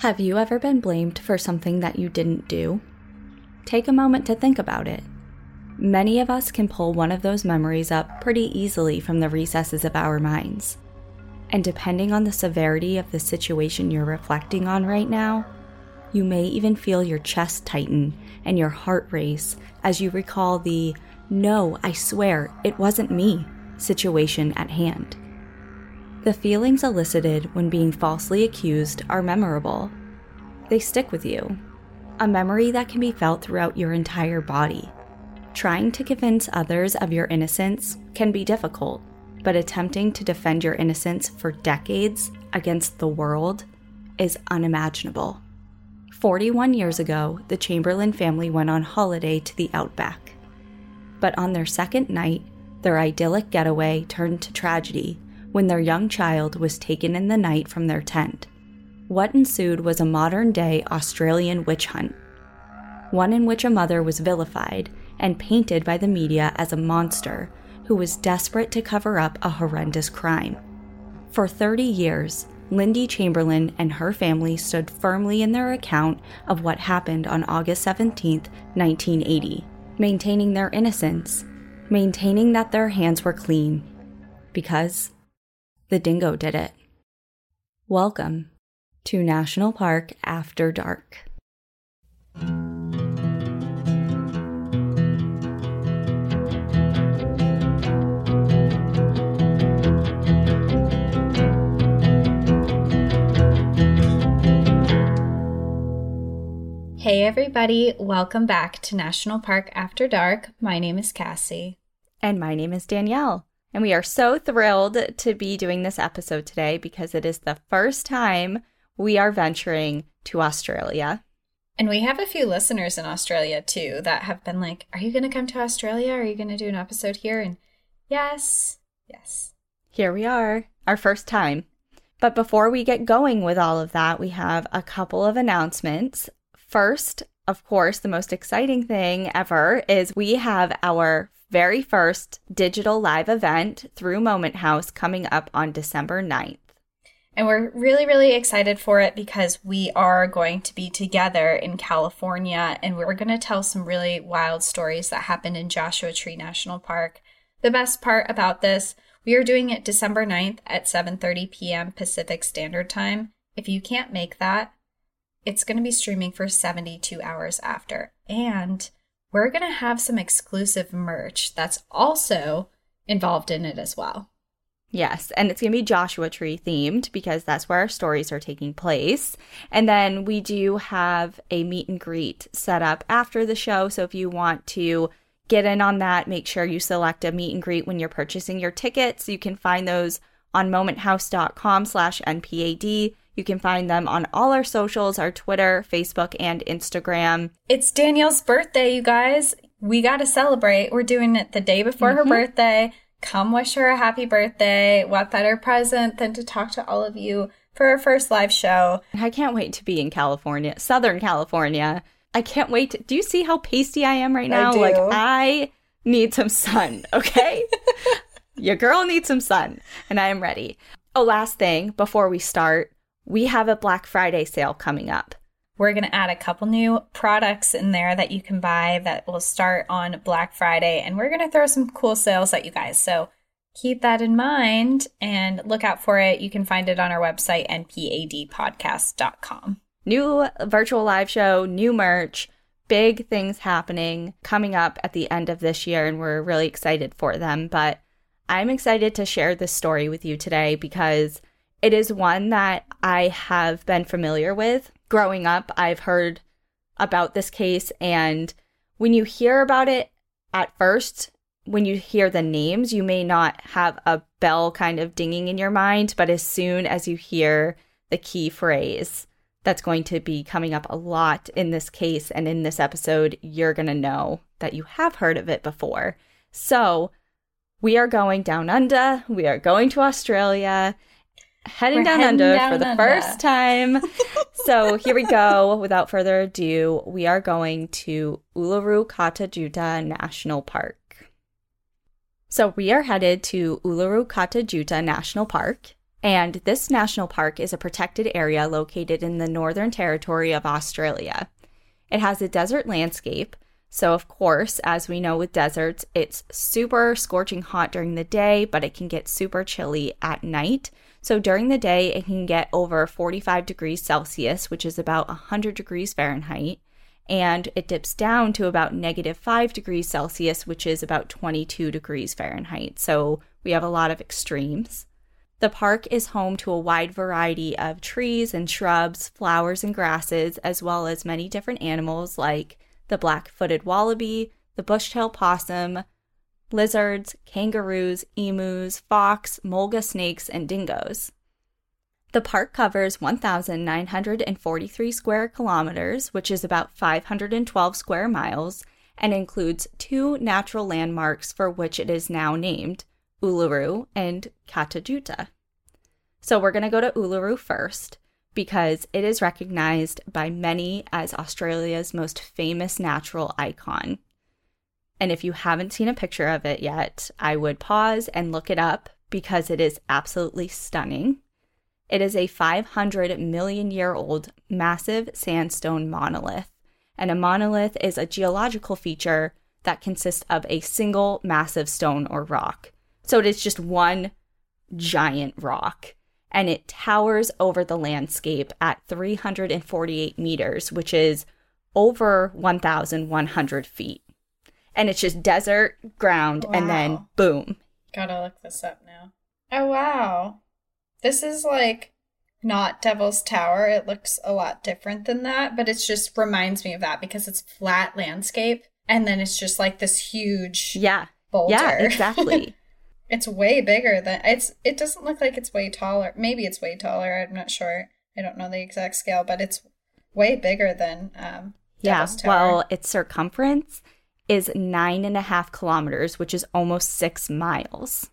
Have you ever been blamed for something that you didn't do? Take a moment to think about it. Many of us can pull one of those memories up pretty easily from the recesses of our minds. And depending on the severity of the situation you're reflecting on right now, you may even feel your chest tighten and your heart race as you recall the no, I swear, it wasn't me situation at hand. The feelings elicited when being falsely accused are memorable. They stick with you, a memory that can be felt throughout your entire body. Trying to convince others of your innocence can be difficult, but attempting to defend your innocence for decades against the world is unimaginable. 41 years ago, the Chamberlain family went on holiday to the outback. But on their second night, their idyllic getaway turned to tragedy when their young child was taken in the night from their tent. What ensued was a modern day Australian witch hunt, one in which a mother was vilified and painted by the media as a monster who was desperate to cover up a horrendous crime. For 30 years, Lindy Chamberlain and her family stood firmly in their account of what happened on August 17, 1980, maintaining their innocence, maintaining that their hands were clean, because the dingo did it. Welcome to National Park After Dark. Hey, everybody, welcome back to National Park After Dark. My name is Cassie. And my name is Danielle. And we are so thrilled to be doing this episode today because it is the first time we are venturing to Australia. And we have a few listeners in Australia too that have been like, Are you going to come to Australia? Are you going to do an episode here? And yes, yes. Here we are, our first time. But before we get going with all of that, we have a couple of announcements. First, of course, the most exciting thing ever is we have our very first digital live event through Moment House coming up on December 9th. And we're really, really excited for it because we are going to be together in California and we're going to tell some really wild stories that happened in Joshua Tree National Park. The best part about this, we are doing it December 9th at 7:30 p.m. Pacific Standard Time. If you can't make that, it's going to be streaming for 72 hours after. And we're going to have some exclusive merch that's also involved in it as well. Yes, and it's going to be Joshua Tree themed because that's where our stories are taking place. And then we do have a meet and greet set up after the show. So if you want to get in on that, make sure you select a meet and greet when you're purchasing your tickets. You can find those on momenthouse.com slash NPAD. You can find them on all our socials, our Twitter, Facebook, and Instagram. It's Danielle's birthday, you guys. We got to celebrate. We're doing it the day before mm-hmm. her birthday. Come wish her a happy birthday. What better present than to talk to all of you for our first live show? I can't wait to be in California, Southern California. I can't wait. To, do you see how pasty I am right now? I like, I need some sun, okay? Your girl needs some sun, and I am ready. Oh, last thing before we start we have a Black Friday sale coming up. We're going to add a couple new products in there that you can buy that will start on Black Friday. And we're going to throw some cool sales at you guys. So keep that in mind and look out for it. You can find it on our website, npadpodcast.com. New virtual live show, new merch, big things happening coming up at the end of this year. And we're really excited for them. But I'm excited to share this story with you today because it is one that I have been familiar with. Growing up, I've heard about this case, and when you hear about it at first, when you hear the names, you may not have a bell kind of dinging in your mind, but as soon as you hear the key phrase that's going to be coming up a lot in this case and in this episode, you're going to know that you have heard of it before. So, we are going down under, we are going to Australia, heading We're down heading under down for the under. first time. so here we go. Without further ado, we are going to Uluru Kata Tjuta National Park. So we are headed to Uluru Kata Tjuta National Park, and this national park is a protected area located in the Northern Territory of Australia. It has a desert landscape, so of course, as we know with deserts, it's super scorching hot during the day, but it can get super chilly at night. So during the day, it can get over 45 degrees Celsius, which is about 100 degrees Fahrenheit, and it dips down to about negative 5 degrees Celsius, which is about 22 degrees Fahrenheit. So we have a lot of extremes. The park is home to a wide variety of trees and shrubs, flowers and grasses, as well as many different animals like the black footed wallaby, the bush-tail possum, lizards, kangaroos, emus, fox, mulga snakes, and dingoes. The park covers 1,943 square kilometers, which is about 512 square miles, and includes two natural landmarks for which it is now named Uluru and Kata Tjuta. So we're going to go to Uluru first because it is recognized by many as Australia's most famous natural icon. And if you haven't seen a picture of it yet, I would pause and look it up because it is absolutely stunning. It is a 500 million year old massive sandstone monolith. And a monolith is a geological feature that consists of a single massive stone or rock. So it is just one giant rock. And it towers over the landscape at 348 meters, which is over 1,100 feet. And it's just desert ground, and then boom, Gotta look this up now. Oh, wow. This is like not Devil's Tower. It looks a lot different than that, but it just reminds me of that because it's flat landscape and then it's just like this huge yeah, boulder. yeah, exactly. It's way bigger than it's it doesn't look like it's way taller. Maybe it's way taller. I'm not sure. I don't know the exact scale, but it's way bigger than um Yeah, well, its circumference is nine and a half kilometers, which is almost six miles.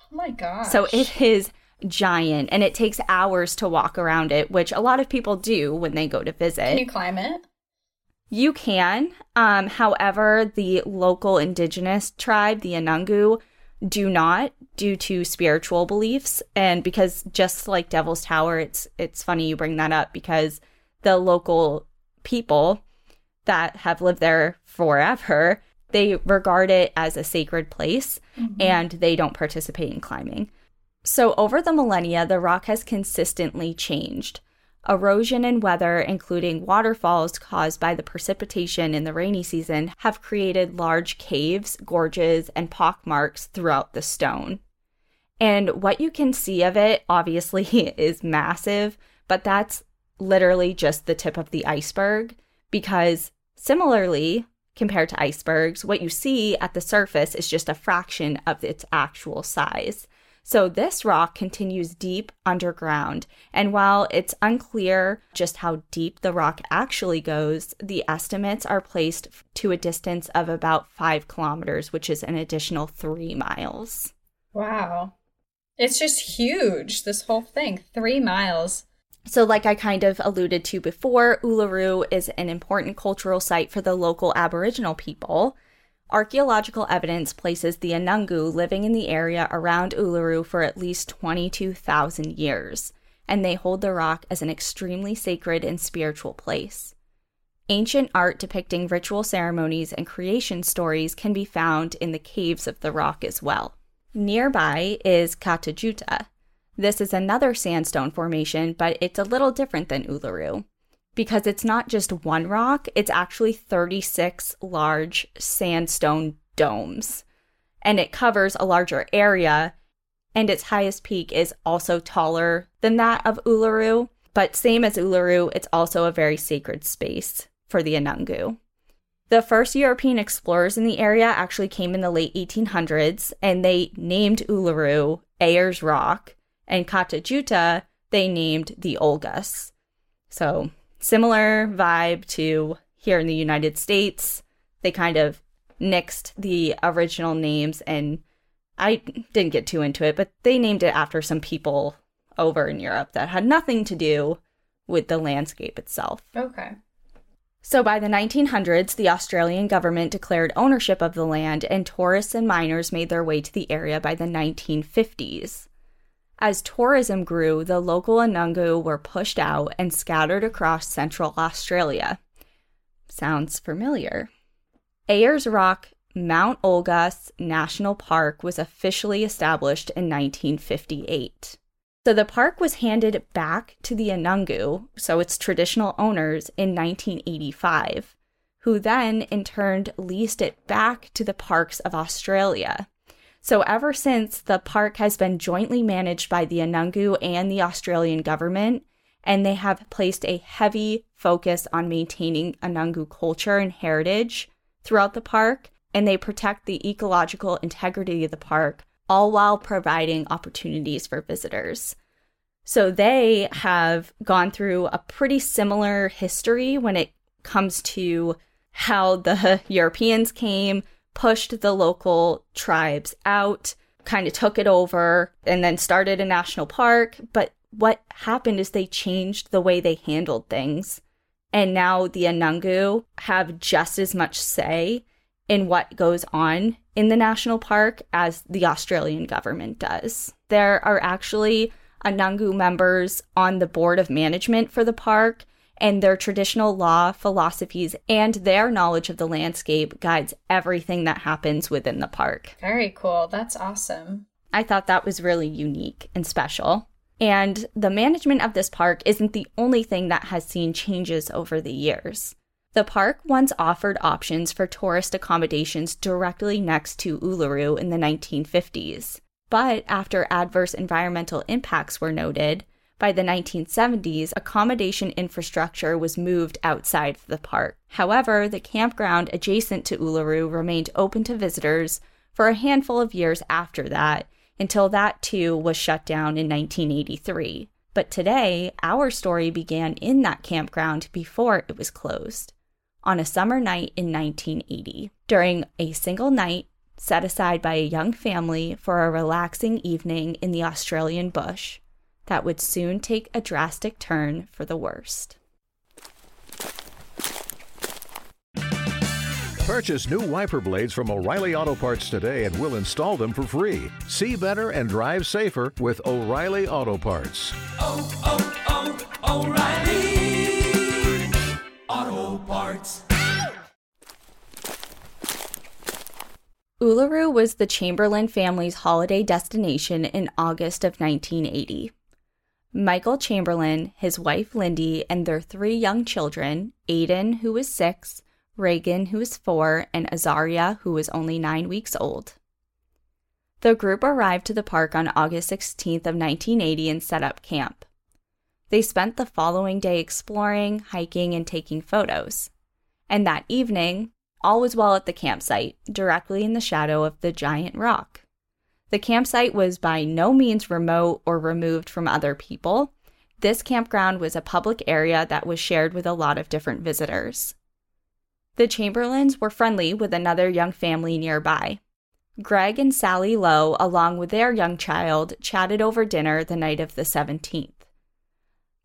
oh my gosh. So it is giant and it takes hours to walk around it, which a lot of people do when they go to visit. Can you climb it? You can. Um, however, the local indigenous tribe, the Anangu, do not due to spiritual beliefs and because just like Devil's Tower, it's it's funny you bring that up because the local people that have lived there forever, they regard it as a sacred place mm-hmm. and they don't participate in climbing. So, over the millennia, the rock has consistently changed. Erosion and weather, including waterfalls caused by the precipitation in the rainy season, have created large caves, gorges, and pockmarks throughout the stone. And what you can see of it, obviously, is massive, but that's literally just the tip of the iceberg because, similarly, compared to icebergs, what you see at the surface is just a fraction of its actual size. So this rock continues deep underground, and while it's unclear just how deep the rock actually goes, the estimates are placed to a distance of about five kilometers, which is an additional three miles. Wow. It's just huge, this whole thing. Three miles. So, like I kind of alluded to before, Uluru is an important cultural site for the local Aboriginal people. Archaeological evidence places the Anangu living in the area around Uluru for at least 22,000 years, and they hold the rock as an extremely sacred and spiritual place. Ancient art depicting ritual ceremonies and creation stories can be found in the caves of the rock as well. Nearby is Kata Tjuta. This is another sandstone formation, but it's a little different than Uluru because it's not just one rock, it's actually 36 large sandstone domes. And it covers a larger area, and its highest peak is also taller than that of Uluru. But same as Uluru, it's also a very sacred space for the Anangu. The first European explorers in the area actually came in the late 1800s, and they named Uluru Ayers Rock, and Kata Tjuta they named the Olgas. So, similar vibe to here in the United States. They kind of nixed the original names, and I didn't get too into it, but they named it after some people over in Europe that had nothing to do with the landscape itself. Okay. So by the 1900s, the Australian government declared ownership of the land, and tourists and miners made their way to the area by the 1950s. As tourism grew, the local Anangu were pushed out and scattered across central Australia. Sounds familiar. Ayers Rock Mount Olgas National Park was officially established in 1958. So the park was handed back to the Anangu, so its traditional owners, in 1985, who then in turn leased it back to the Parks of Australia. So ever since, the park has been jointly managed by the Anangu and the Australian government, and they have placed a heavy focus on maintaining Anangu culture and heritage throughout the park, and they protect the ecological integrity of the park all while providing opportunities for visitors. So they have gone through a pretty similar history when it comes to how the Europeans came, pushed the local tribes out, kind of took it over, and then started a national park. But what happened is they changed the way they handled things. And now the Anangu have just as much say in what goes on in the national park as the Australian government does. There are actually Anangu members on the board of management for the park, and their traditional law, philosophies, and their knowledge of the landscape guides everything that happens within the park. Very cool. That's awesome. I thought that was really unique and special. And the management of this park isn't the only thing that has seen changes over the years. The park once offered options for tourist accommodations directly next to Uluru in the 1950s. But after adverse environmental impacts were noted, by the 1970s, accommodation infrastructure was moved outside the park. However, the campground adjacent to Uluru remained open to visitors for a handful of years after that, until that too was shut down in 1983. But today, our story began in that campground before it was closed on a summer night in 1980. During a single night set aside by a young family for a relaxing evening in the Australian bush that would soon take a drastic turn for the worst. Purchase new wiper blades from O'Reilly Auto Parts today and we'll install them for free. See better and drive safer with O'Reilly Auto Parts. Oh, oh, oh, O'Reilly! Auto Parts. Uluru was the Chamberlain family's holiday destination in August of 1980. Michael Chamberlain, his wife Lindy, and their three young children, Aiden, who was six, Reagan, who was four, and Azaria, who was only nine weeks old. The group arrived to the park on August 16th of 1980 and set up camp. They spent the following day exploring, hiking, and taking photos. And that evening, all was well at the campsite, directly in the shadow of the giant rock. The campsite was by no means remote or removed from other people. This campground was a public area that was shared with a lot of different visitors. The Chamberlains were friendly with another young family nearby. Greg and Sally Lowe, along with their young child, chatted over dinner the night of the 17th.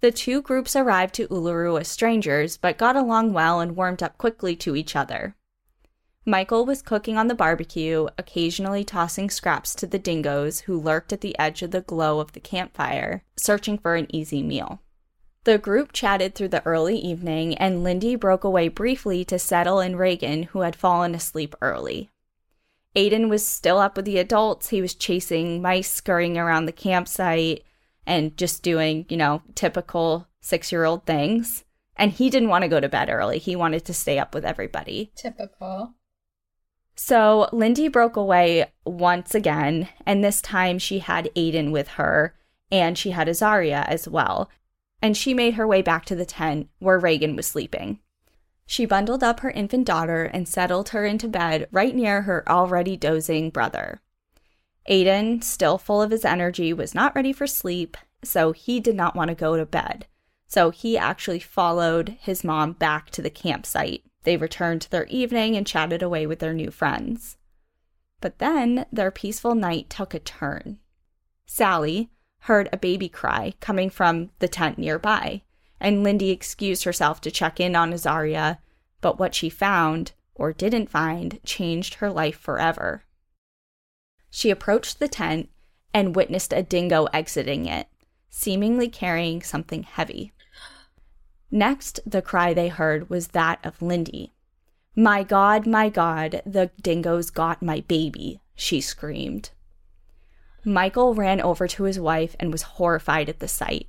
The two groups arrived to Uluru as strangers, but got along well and warmed up quickly to each other. Michael was cooking on the barbecue, occasionally tossing scraps to the dingoes who lurked at the edge of the glow of the campfire, searching for an easy meal. The group chatted through the early evening, and Lindy broke away briefly to settle in Reagan, who had fallen asleep early. Aiden was still up with the adults. He was chasing mice scurrying around the campsite and just doing, you know, typical six year old things. And he didn't want to go to bed early. He wanted to stay up with everybody. Typical. So Lindy broke away once again, and this time she had Aiden with her, and she had Azaria as well. And she made her way back to the tent where Reagan was sleeping. She bundled up her infant daughter and settled her into bed right near her already dozing brother. Aiden, still full of his energy, was not ready for sleep, so he did not want to go to bed. So he actually followed his mom back to the campsite. They returned to their evening and chatted away with their new friends. But then their peaceful night took a turn. Sally heard a baby cry coming from the tent nearby, and Lindy excused herself to check in on Azaria, but what she found, or didn't find, changed her life forever. She approached the tent and witnessed a dingo exiting it, seemingly carrying something heavy. Next, the cry they heard was that of Lindy. My God, my God, the dingoes got my baby, she screamed. Michael ran over to his wife and was horrified at the sight.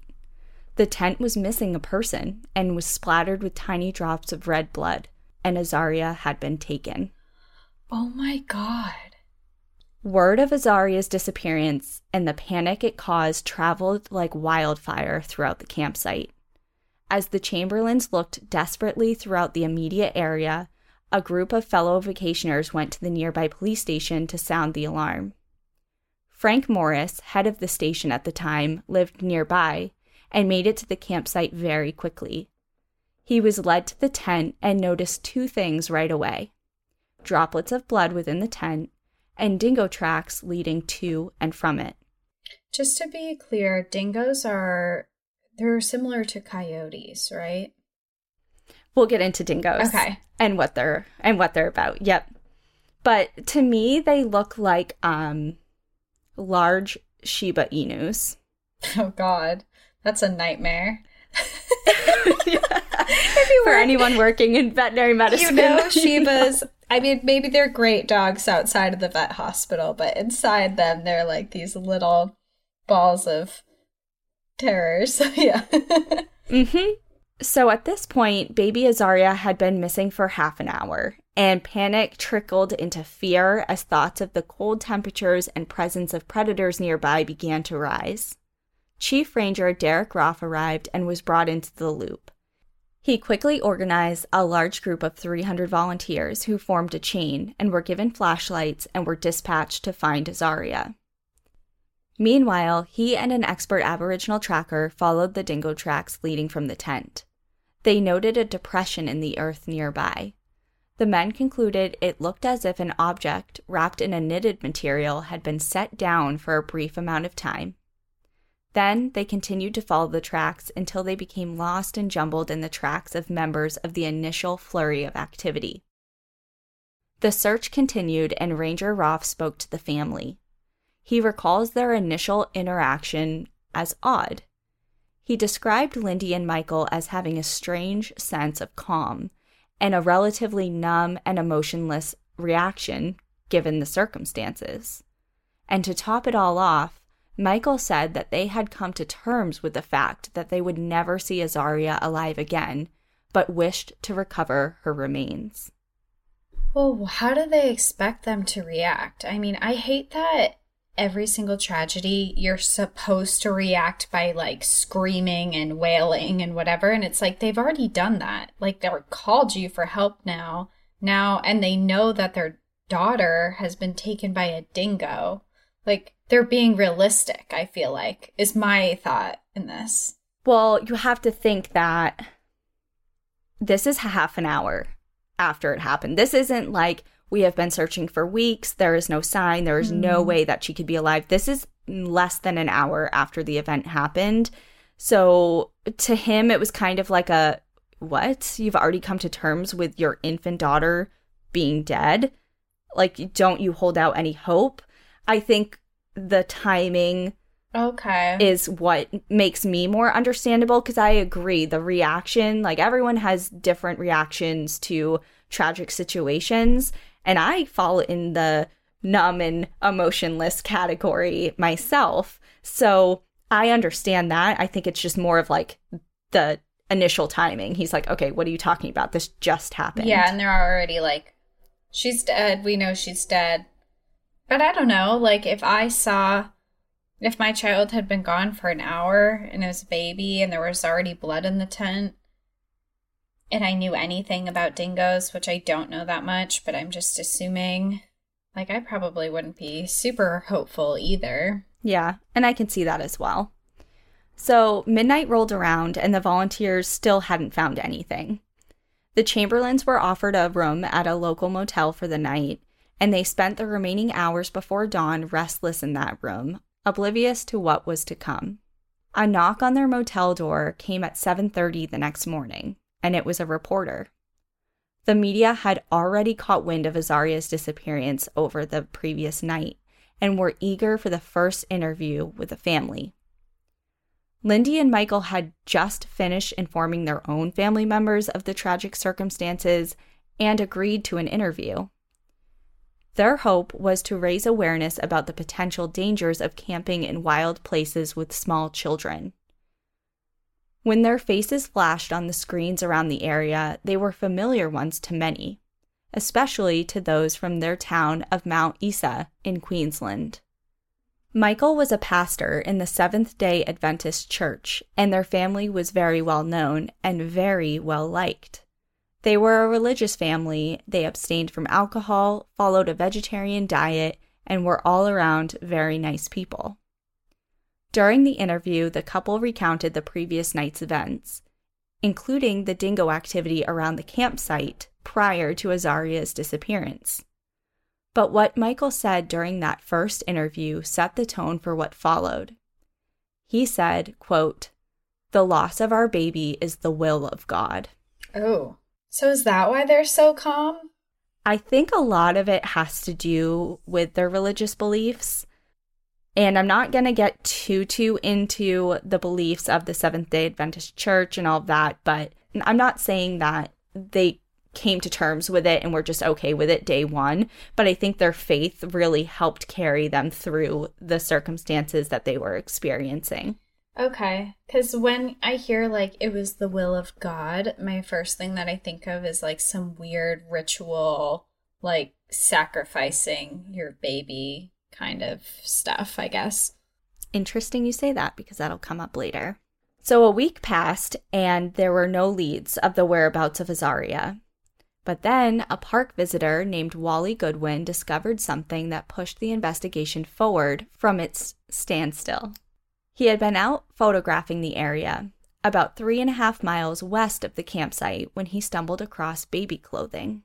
The tent was missing a person and was splattered with tiny drops of red blood, and Azaria had been taken. Oh my God. Word of Azaria's disappearance and the panic it caused traveled like wildfire throughout the campsite. As the Chamberlains looked desperately throughout the immediate area, a group of fellow vacationers went to the nearby police station to sound the alarm. Frank Morris, head of the station at the time, lived nearby and made it to the campsite very quickly. He was led to the tent and noticed two things right away droplets of blood within the tent and dingo tracks leading to and from it. Just to be clear, dingoes are they're similar to coyotes, right? We'll get into dingoes. Okay. And what they're and what they're about. Yep. But to me they look like um large Shiba Inus. Oh god. That's a nightmare. For anyone working in veterinary medicine. You know, Shibas, I mean, maybe they're great dogs outside of the vet hospital, but inside them, they're like these little balls of terrors. yeah. mm-hmm. So at this point, baby Azaria had been missing for half an hour, and panic trickled into fear as thoughts of the cold temperatures and presence of predators nearby began to rise. Chief Ranger Derek Roff arrived and was brought into the loop. He quickly organized a large group of 300 volunteers who formed a chain and were given flashlights and were dispatched to find Azaria. Meanwhile, he and an expert Aboriginal tracker followed the dingo tracks leading from the tent. They noted a depression in the earth nearby. The men concluded it looked as if an object wrapped in a knitted material had been set down for a brief amount of time then they continued to follow the tracks until they became lost and jumbled in the tracks of members of the initial flurry of activity. The search continued, and Ranger Roff spoke to the family. He recalls their initial interaction as odd. He described Lindy and Michael as having a strange sense of calm and a relatively numb and emotionless reaction given the circumstances. And to top it all off, Michael said that they had come to terms with the fact that they would never see Azaria alive again, but wished to recover her remains. Well, how do they expect them to react? I mean, I hate that every single tragedy you're supposed to react by like screaming and wailing and whatever and it's like they've already done that like they're called you for help now now and they know that their daughter has been taken by a dingo like they're being realistic, I feel like, is my thought in this. Well, you have to think that this is half an hour after it happened. This isn't like we have been searching for weeks. There is no sign. There is mm. no way that she could be alive. This is less than an hour after the event happened. So to him, it was kind of like a what? You've already come to terms with your infant daughter being dead? Like, don't you hold out any hope? I think the timing okay is what makes me more understandable because i agree the reaction like everyone has different reactions to tragic situations and i fall in the numb and emotionless category myself. So i understand that. I think it's just more of like the initial timing. He's like okay what are you talking about? This just happened. Yeah and they're already like she's dead. We know she's dead. But I don't know, like if I saw if my child had been gone for an hour and it was a baby and there was already blood in the tent, and I knew anything about dingoes, which I don't know that much, but I'm just assuming like I probably wouldn't be super hopeful either. Yeah, and I can see that as well. So, midnight rolled around and the volunteers still hadn't found anything. The Chamberlains were offered a room at a local motel for the night, and they spent the remaining hours before dawn restless in that room, oblivious to what was to come. A knock on their motel door came at 7:30 the next morning, and it was a reporter. The media had already caught wind of Azaria's disappearance over the previous night and were eager for the first interview with the family. Lindy and Michael had just finished informing their own family members of the tragic circumstances and agreed to an interview. Their hope was to raise awareness about the potential dangers of camping in wild places with small children. When their faces flashed on the screens around the area, they were familiar ones to many, especially to those from their town of Mount Isa in Queensland. Michael was a pastor in the Seventh day Adventist Church, and their family was very well known and very well liked. They were a religious family, they abstained from alcohol, followed a vegetarian diet, and were all around very nice people. During the interview, the couple recounted the previous night's events, including the dingo activity around the campsite prior to Azaria's disappearance. But what Michael said during that first interview set the tone for what followed. He said, quote, "The loss of our baby is the will of God." Oh. So is that why they're so calm? I think a lot of it has to do with their religious beliefs. And I'm not going to get too too into the beliefs of the Seventh-day Adventist Church and all of that, but I'm not saying that they came to terms with it and were just okay with it day one. But I think their faith really helped carry them through the circumstances that they were experiencing. Okay. Because when I hear like it was the will of God, my first thing that I think of is like some weird ritual, like sacrificing your baby kind of stuff, I guess. Interesting you say that because that'll come up later. So a week passed and there were no leads of the whereabouts of Azaria. But then a park visitor named Wally Goodwin discovered something that pushed the investigation forward from its standstill. He had been out photographing the area, about three and a half miles west of the campsite, when he stumbled across baby clothing.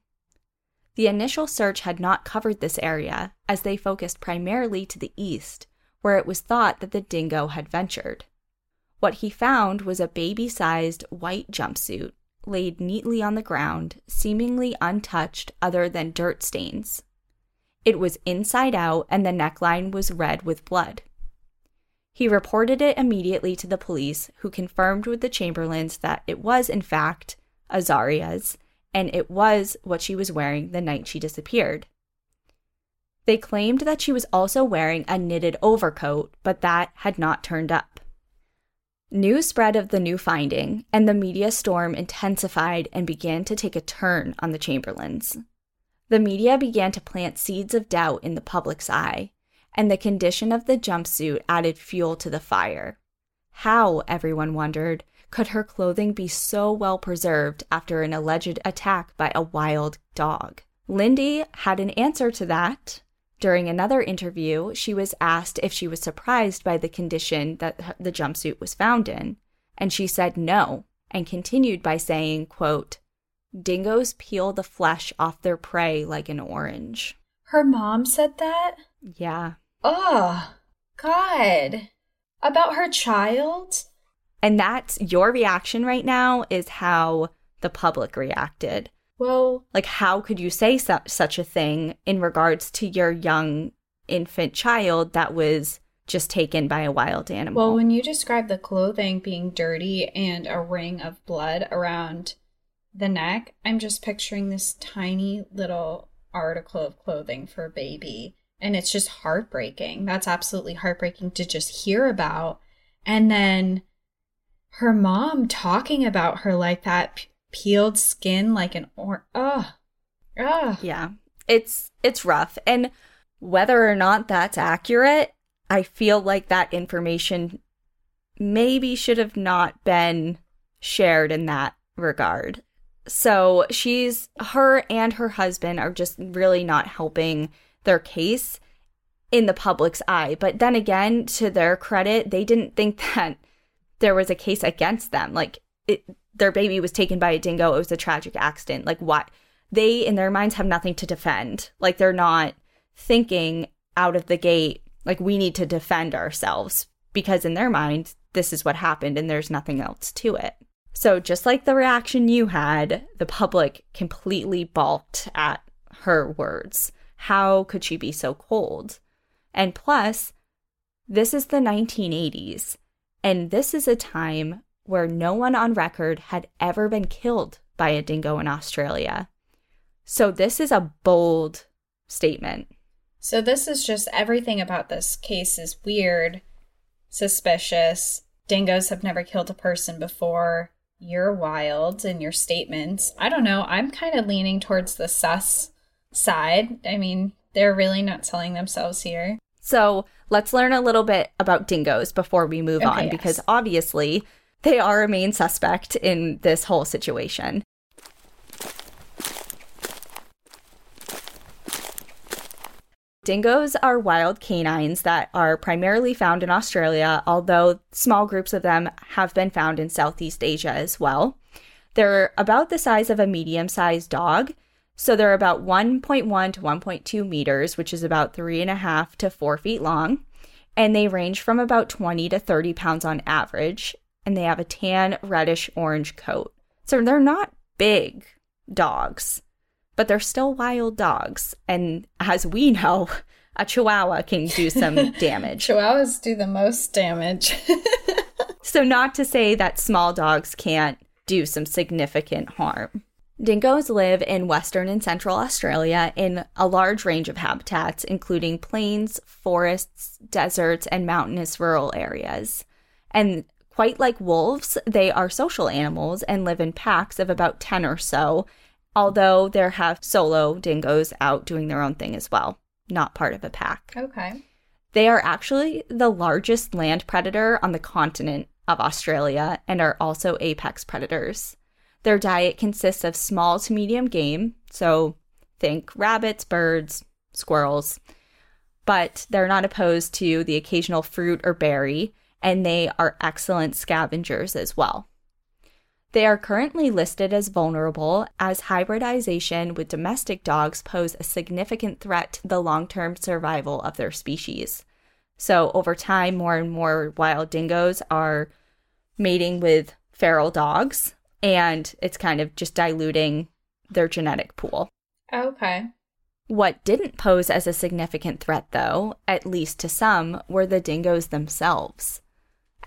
The initial search had not covered this area, as they focused primarily to the east, where it was thought that the dingo had ventured. What he found was a baby sized white jumpsuit laid neatly on the ground, seemingly untouched other than dirt stains. It was inside out and the neckline was red with blood. He reported it immediately to the police, who confirmed with the Chamberlains that it was, in fact, Azaria's, and it was what she was wearing the night she disappeared. They claimed that she was also wearing a knitted overcoat, but that had not turned up. News spread of the new finding, and the media storm intensified and began to take a turn on the Chamberlains. The media began to plant seeds of doubt in the public's eye, and the condition of the jumpsuit added fuel to the fire. How, everyone wondered, could her clothing be so well preserved after an alleged attack by a wild dog? Lindy had an answer to that. During another interview, she was asked if she was surprised by the condition that the jumpsuit was found in, and she said no, and continued by saying, quote, Dingoes peel the flesh off their prey like an orange. Her mom said that? Yeah. Oh, God. About her child? And that's your reaction right now, is how the public reacted. Well, like, how could you say su- such a thing in regards to your young infant child that was just taken by a wild animal? Well, when you describe the clothing being dirty and a ring of blood around the neck, I'm just picturing this tiny little article of clothing for a baby. And it's just heartbreaking. That's absolutely heartbreaking to just hear about. And then her mom talking about her like that peeled skin like an or oh oh yeah. It's it's rough. And whether or not that's accurate i feel like that information maybe should have not been shared in that regard. So she's her and her husband are just really not helping their case in the public's eye. But then again, to their credit, they didn't think that there was a case against them. Like it, their baby was taken by a dingo. It was a tragic accident. Like what? They in their minds have nothing to defend. Like they're not thinking out of the gate like we need to defend ourselves because in their mind this is what happened and there's nothing else to it. So just like the reaction you had, the public completely balked at her words. How could she be so cold? And plus, this is the 1980s, and this is a time where no one on record had ever been killed by a dingo in Australia. So this is a bold statement. So this is just everything about this case is weird, suspicious. Dingoes have never killed a person before. You're wild in your statements. I don't know. I'm kind of leaning towards the sus side. I mean, they're really not selling themselves here. So let's learn a little bit about dingoes before we move okay, on, yes. because obviously they are a main suspect in this whole situation. Dingoes are wild canines that are primarily found in Australia, although small groups of them have been found in Southeast Asia as well. They're about the size of a medium sized dog so they're about 1.1 to 1.2 meters, which is about three and a half to four feet long. And they range from about 20 to 30 pounds on average. And they have a tan, reddish orange coat. So they're not big dogs, but they're still wild dogs. And as we know, a chihuahua can do some damage. Chihuahuas do the most damage. so, not to say that small dogs can't do some significant harm. Dingoes live in western and central Australia in a large range of habitats, including plains, forests, deserts, and mountainous rural areas. And quite like wolves, they are social animals and live in packs of about 10 or so, although there have solo dingoes out doing their own thing as well, not part of a pack. Okay. They are actually the largest land predator on the continent of Australia and are also apex predators. Their diet consists of small to medium game, so think rabbits, birds, squirrels, but they're not opposed to the occasional fruit or berry, and they are excellent scavengers as well. They are currently listed as vulnerable as hybridization with domestic dogs pose a significant threat to the long term survival of their species. So, over time, more and more wild dingoes are mating with feral dogs, and it's kind of just diluting their genetic pool. Okay. What didn't pose as a significant threat, though, at least to some, were the dingoes themselves.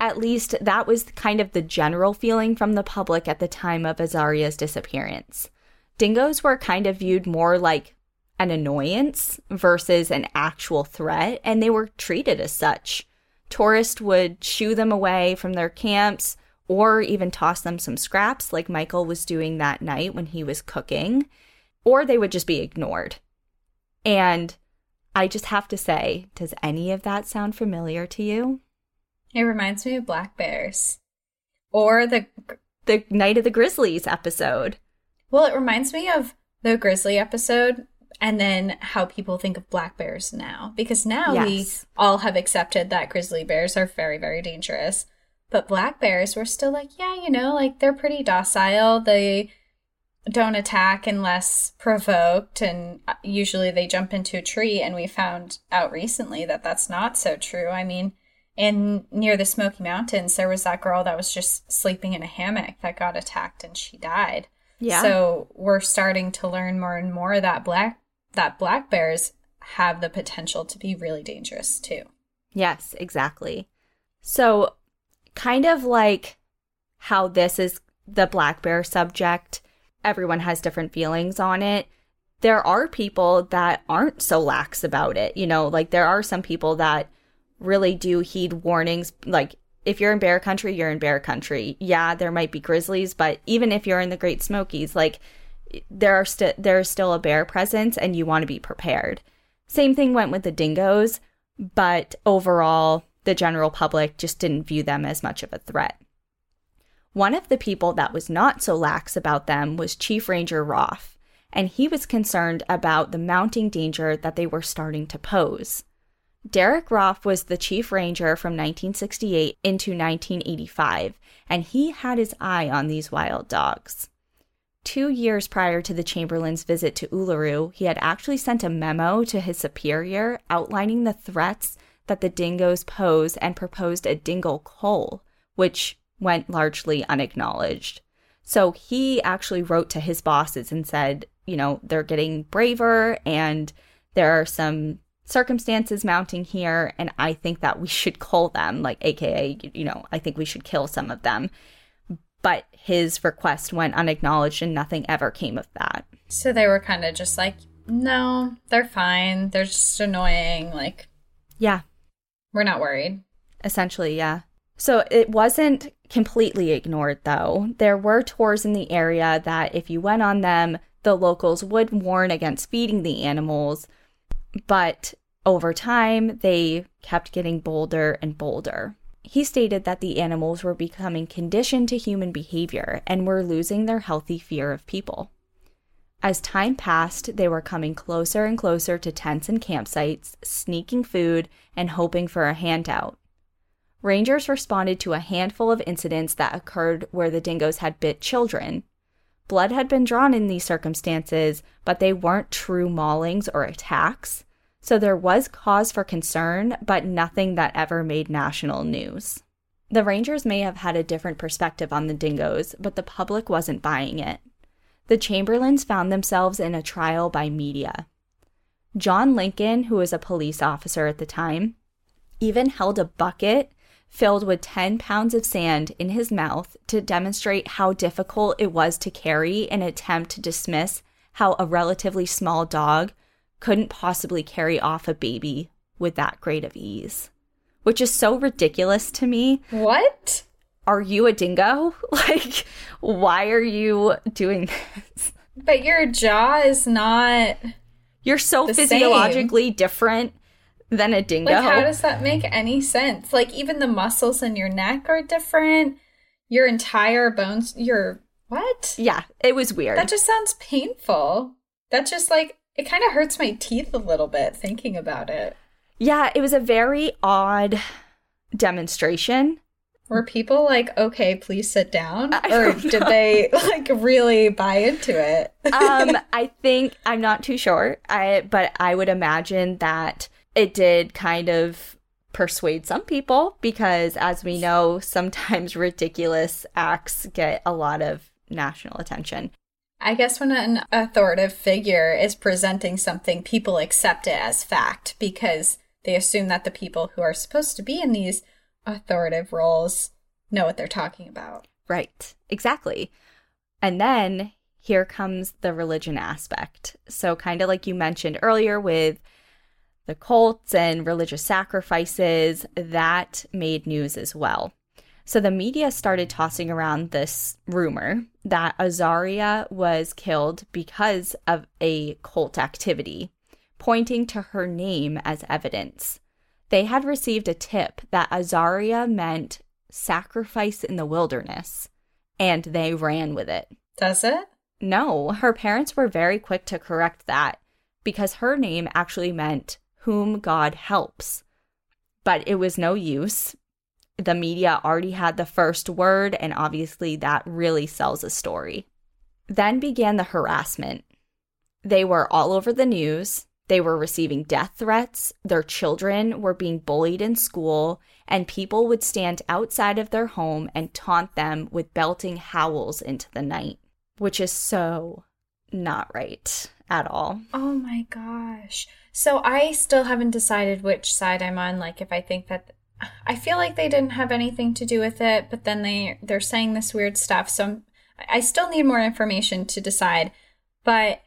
At least that was kind of the general feeling from the public at the time of Azaria's disappearance. Dingoes were kind of viewed more like an annoyance versus an actual threat, and they were treated as such. Tourists would shoo them away from their camps, or even toss them some scraps like Michael was doing that night when he was cooking, or they would just be ignored. And I just have to say, does any of that sound familiar to you? It reminds me of Black Bears or the the Night of the Grizzlies episode. Well, it reminds me of the Grizzly episode and then how people think of black bears now because now yes. we all have accepted that grizzly bears are very very dangerous but black bears were still like, yeah, you know, like they're pretty docile. They don't attack unless provoked, and uh, usually they jump into a tree. And we found out recently that that's not so true. I mean, in near the Smoky Mountains, there was that girl that was just sleeping in a hammock that got attacked and she died. Yeah. So we're starting to learn more and more that black that black bears have the potential to be really dangerous too. Yes, exactly. So kind of like how this is the black bear subject, everyone has different feelings on it. There are people that aren't so lax about it. You know, like there are some people that really do heed warnings. Like if you're in bear country, you're in bear country. Yeah, there might be grizzlies, but even if you're in the Great Smokies, like there are still there's still a bear presence and you want to be prepared. Same thing went with the dingoes, but overall the general public just didn't view them as much of a threat. One of the people that was not so lax about them was Chief Ranger Roff, and he was concerned about the mounting danger that they were starting to pose. Derek Roff was the chief ranger from 1968 into 1985, and he had his eye on these wild dogs. Two years prior to the Chamberlain's visit to Uluru, he had actually sent a memo to his superior outlining the threats that the dingoes pose and proposed a dingo cull, which went largely unacknowledged. So he actually wrote to his bosses and said, you know, they're getting braver and there are some circumstances mounting here and I think that we should call them, like aka, you know, I think we should kill some of them. But his request went unacknowledged and nothing ever came of that. So they were kind of just like, no, they're fine. They're just annoying. Like, yeah. We're not worried. Essentially, yeah. So it wasn't completely ignored, though. There were tours in the area that, if you went on them, the locals would warn against feeding the animals. But over time, they kept getting bolder and bolder. He stated that the animals were becoming conditioned to human behavior and were losing their healthy fear of people. As time passed, they were coming closer and closer to tents and campsites, sneaking food, and hoping for a handout. Rangers responded to a handful of incidents that occurred where the dingoes had bit children. Blood had been drawn in these circumstances, but they weren't true maulings or attacks, so there was cause for concern, but nothing that ever made national news. The Rangers may have had a different perspective on the dingoes, but the public wasn't buying it. The Chamberlains found themselves in a trial by media. John Lincoln, who was a police officer at the time, even held a bucket filled with 10 pounds of sand in his mouth to demonstrate how difficult it was to carry an attempt to dismiss how a relatively small dog couldn't possibly carry off a baby with that great of ease, which is so ridiculous to me. What? Are you a dingo? Like, why are you doing this? But your jaw is not. You're so physiologically same. different than a dingo. Like, how does that make any sense? Like, even the muscles in your neck are different. Your entire bones, your what? Yeah, it was weird. That just sounds painful. That just like it kind of hurts my teeth a little bit thinking about it. Yeah, it was a very odd demonstration. Were people like, okay, please sit down? Or did they like really buy into it? um, I think I'm not too sure. I but I would imagine that it did kind of persuade some people because as we know, sometimes ridiculous acts get a lot of national attention. I guess when an authoritative figure is presenting something, people accept it as fact because they assume that the people who are supposed to be in these authoritative roles know what they're talking about. Right, exactly. And then here comes the religion aspect. So, kind of like you mentioned earlier with the cults and religious sacrifices, that made news as well. So the media started tossing around this rumor that Azaria was killed because of a cult activity, pointing to her name as evidence. They had received a tip that Azaria meant sacrifice in the wilderness, and they ran with it. Does it? No, her parents were very quick to correct that because her name actually meant whom God helps. But it was no use the media already had the first word, and obviously that really sells a story. Then began the harassment. They were all over the news. They were receiving death threats. Their children were being bullied in school, and people would stand outside of their home and taunt them with belting howls into the night, which is so not right at all. Oh my gosh. So I still haven't decided which side I'm on. Like, if I think that I feel like they didn't have anything to do with it, but then they they're saying this weird stuff. So I still need more information to decide. But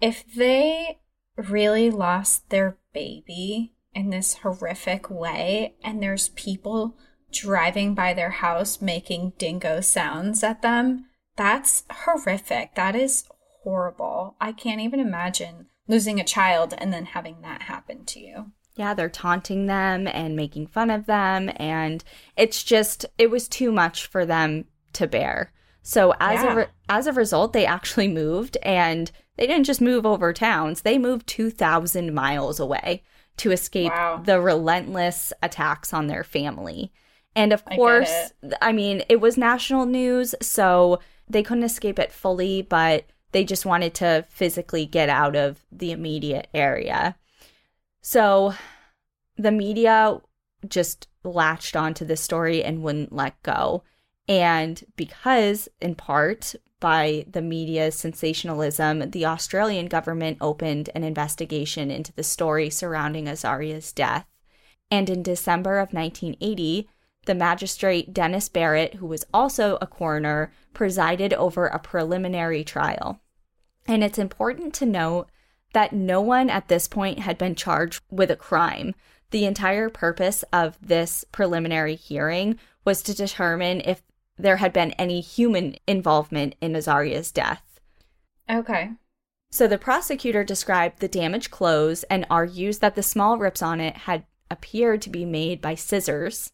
if they really lost their baby in this horrific way and there's people driving by their house making dingo sounds at them, that's horrific. That is horrible. I can't even imagine losing a child and then having that happen to you yeah, they're taunting them and making fun of them. And it's just, it was too much for them to bear. So as Yeah. a re- as a result, they actually moved, and they didn't just move over towns; they moved two thousand miles away to escape Wow. the relentless attacks on their family. And of I course, I mean, it was national news, so they couldn't escape it fully, but they just wanted to physically get out of the immediate area. So the media just latched onto this story and wouldn't let go. And because, in part, by the media's sensationalism, the Australian government opened an investigation into the story surrounding Azaria's death. And in December of 1980, the magistrate Denis Barritt, who was also a coroner, presided over a preliminary trial. And it's important to note that no one at this point had been charged with a crime. The entire purpose of this preliminary hearing was to determine if there had been any human involvement in Azaria's death. Okay. So the prosecutor described the damaged clothes and argues that the small rips on it had appeared to be made by scissors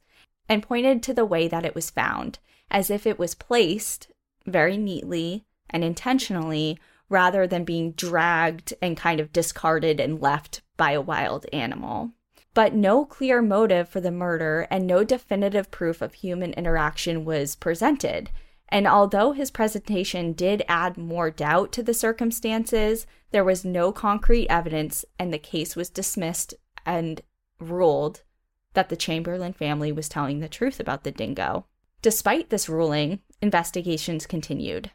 and pointed to the way that it was found, as if it was placed very neatly and intentionally rather than being dragged and kind of discarded and left by a wild animal. But no clear motive for the murder and no definitive proof of human interaction was presented. And although his presentation did add more doubt to the circumstances, there was no concrete evidence, and the case was dismissed and ruled that the Chamberlain family was telling the truth about the dingo. Despite this ruling, investigations continued.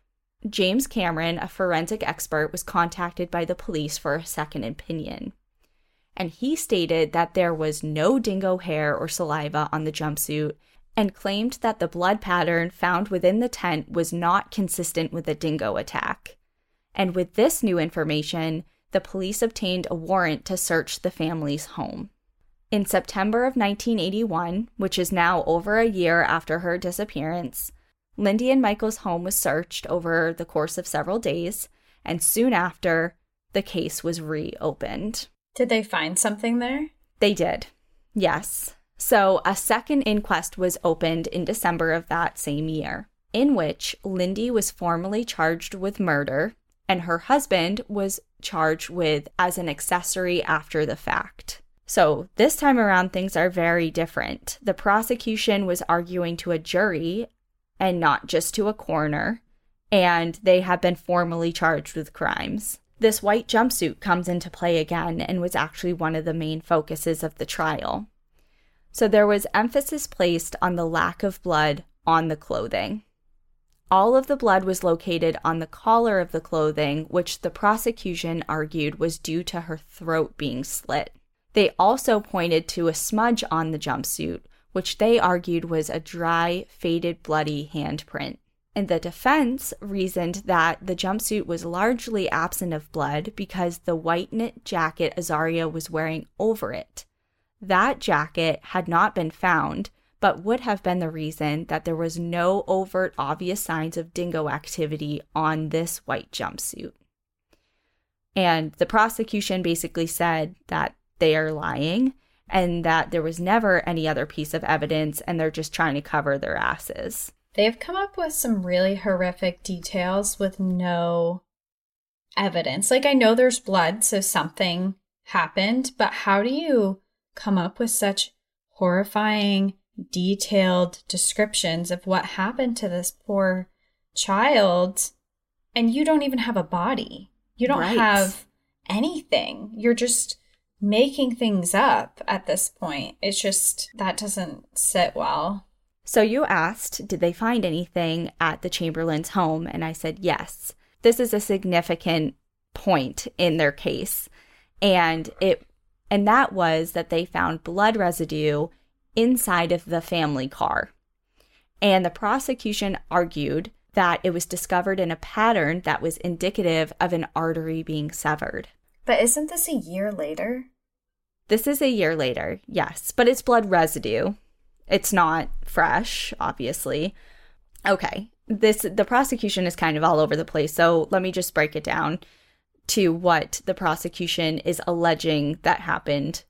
James Cameron, a forensic expert, was contacted by the police for a second opinion. And he stated that there was no dingo hair or saliva on the jumpsuit and claimed that the blood pattern found within the tent was not consistent with a dingo attack. And with this new information, the police obtained a warrant to search the family's home. In September of 1981, which is now over a year after her disappearance, Lindy and Michael's home was searched over the course of several days, and soon after, the case was reopened. Did they find something there? They did, yes. So, a second inquest was opened in December of that same year, in which Lindy was formally charged with murder and her husband was charged with as an accessory after the fact. So, this time around, things are very different. The prosecution was arguing to a jury and not just to a coroner, and they have been formally charged with crimes. This white jumpsuit comes into play again and was actually one of the main focuses of the trial. So there was emphasis placed on the lack of blood on the clothing. All of the blood was located on the collar of the clothing, which the prosecution argued was due to her throat being slit. They also pointed to a smudge on the jumpsuit, which they argued was a dry, faded, bloody handprint. And the defense reasoned that the jumpsuit was largely absent of blood because the white knit jacket Azaria was wearing over it. That jacket had not been found, but would have been the reason that there was no overt obvious signs of dingo activity on this white jumpsuit. And the prosecution basically said that they are lying and that there was never any other piece of evidence and they're just trying to cover their asses. They've come up with some really horrific details with no evidence. Like, I know there's blood, so something happened, but how do you come up with such horrifying, detailed descriptions of what happened to this poor child? And you don't even have a body, you don't Right. have anything. You're just making things up at this point. It's just that doesn't sit well. So you asked, did they find anything at the Chamberlain's home? And I said, yes. This is a significant point in their case. And it and that was that they found blood residue inside of the family car. And the prosecution argued that it was discovered in a pattern that was indicative of an artery being severed. But isn't this a year later? This is a year later, yes, but it's blood residue. It's not fresh, obviously. Okay, this the prosecution is kind of all over the place, so let me just break it down to what the prosecution is alleging that happened.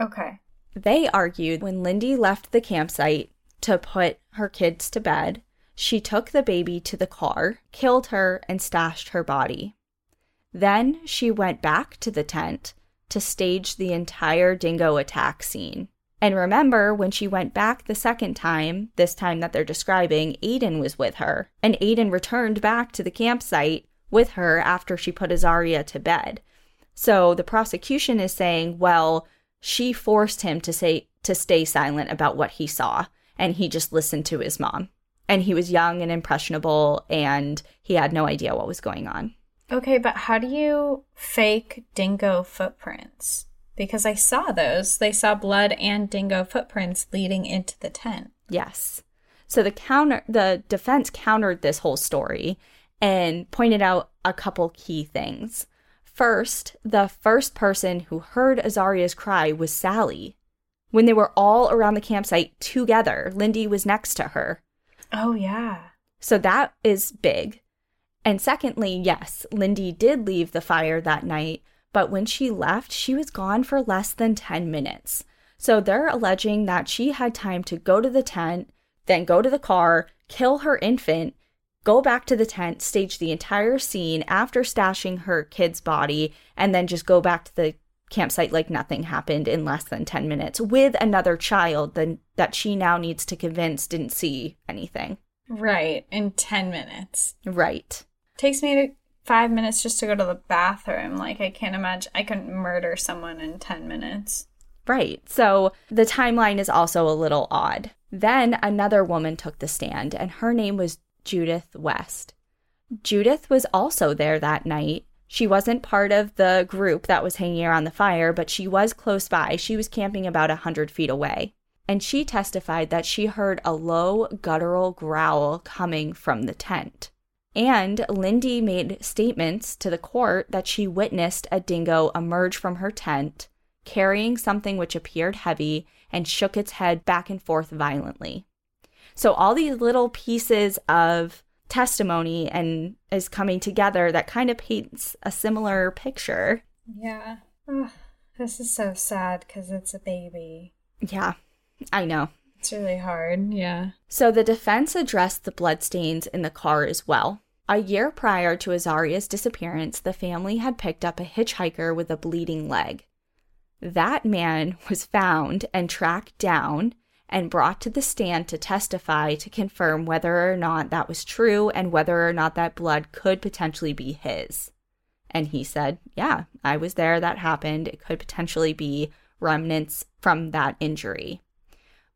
Okay. They argued when Lindy left the campsite to put her kids to bed, She took the baby to the car, killed her, and stashed her body. Then she went back to the tent to stage the entire dingo attack scene. And remember, when she went back the second time, this time that they're describing, Aiden was with her. And Aiden returned back to the campsite with her after she put Azaria to bed. So the prosecution is saying, well, she forced him to say to stay silent about what he saw, and he just listened to his mom. And he was young and impressionable, and he had no idea what was going on. Okay, but how do you fake dingo footprints? Because I saw those. They saw blood and dingo footprints leading into the tent. Yes. So the counter the defense countered this whole story and pointed out a couple key things. First, the first person who heard Azaria's cry was Sally. When they were all around the campsite together, Lindy was next to her. Oh, yeah. So that is big. And secondly, yes, Lindy did leave the fire that night, but when she left, she was gone for less than 10 minutes. So they're alleging that she had time to go to the tent, then go to the car, kill her infant, go back to the tent, stage the entire scene after stashing her kid's body, and then just go back to the campsite like nothing happened in less than 10 minutes with another child that, that she now needs to convince didn't see anything. Right, in 10 minutes. Right. Takes me to five minutes just to go to the bathroom. Like, I can't imagine I couldn't murder someone in 10 minutes. Right. So the timeline is also a little odd. Then another woman took the stand, and her name was Judith West. Judith was also there that night. She wasn't part of the group that was hanging around the fire, but she was close by. She was camping about a hundred feet away. And she testified that she heard a low, guttural growl coming from the tent. And Lindy made statements to the court that she witnessed a dingo emerge from her tent, carrying something which appeared heavy and shook its head back and forth violently. So all these little pieces of testimony and is coming together that kind of paints a similar picture. Yeah. Oh, this is so sad because it's a baby. Yeah, I know. It's really hard. Yeah. So the defense addressed the bloodstains in the car as well. A year prior to Azaria's disappearance, the family had picked up a hitchhiker with a bleeding leg. That man was found and tracked down and brought to the stand to testify to confirm whether or not that was true and whether or not that blood could potentially be his. And he said, Yeah, I was there. That happened. It could potentially be remnants from that injury.